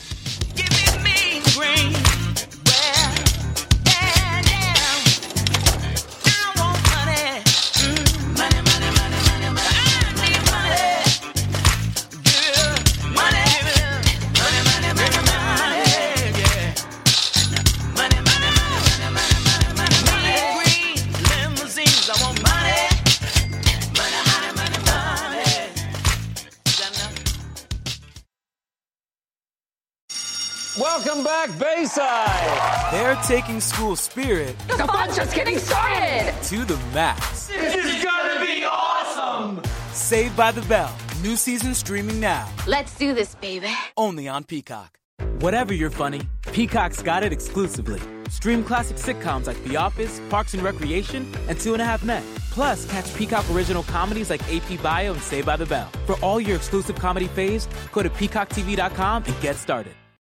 Welcome back, Bayside. They're taking school spirit The fun's just getting started. to the max. This is gonna be awesome. Saved by the Bell. New season streaming now. Let's do this, baby. Only on Peacock. Whatever you're funny, Peacock's got it exclusively. Stream classic sitcoms like The Office, Parks and Recreation, and Two and a Half Men. Plus, catch Peacock original comedies like AP Bio and Saved by the Bell. For all your exclusive comedy faves, go to peacocktv.com and get started.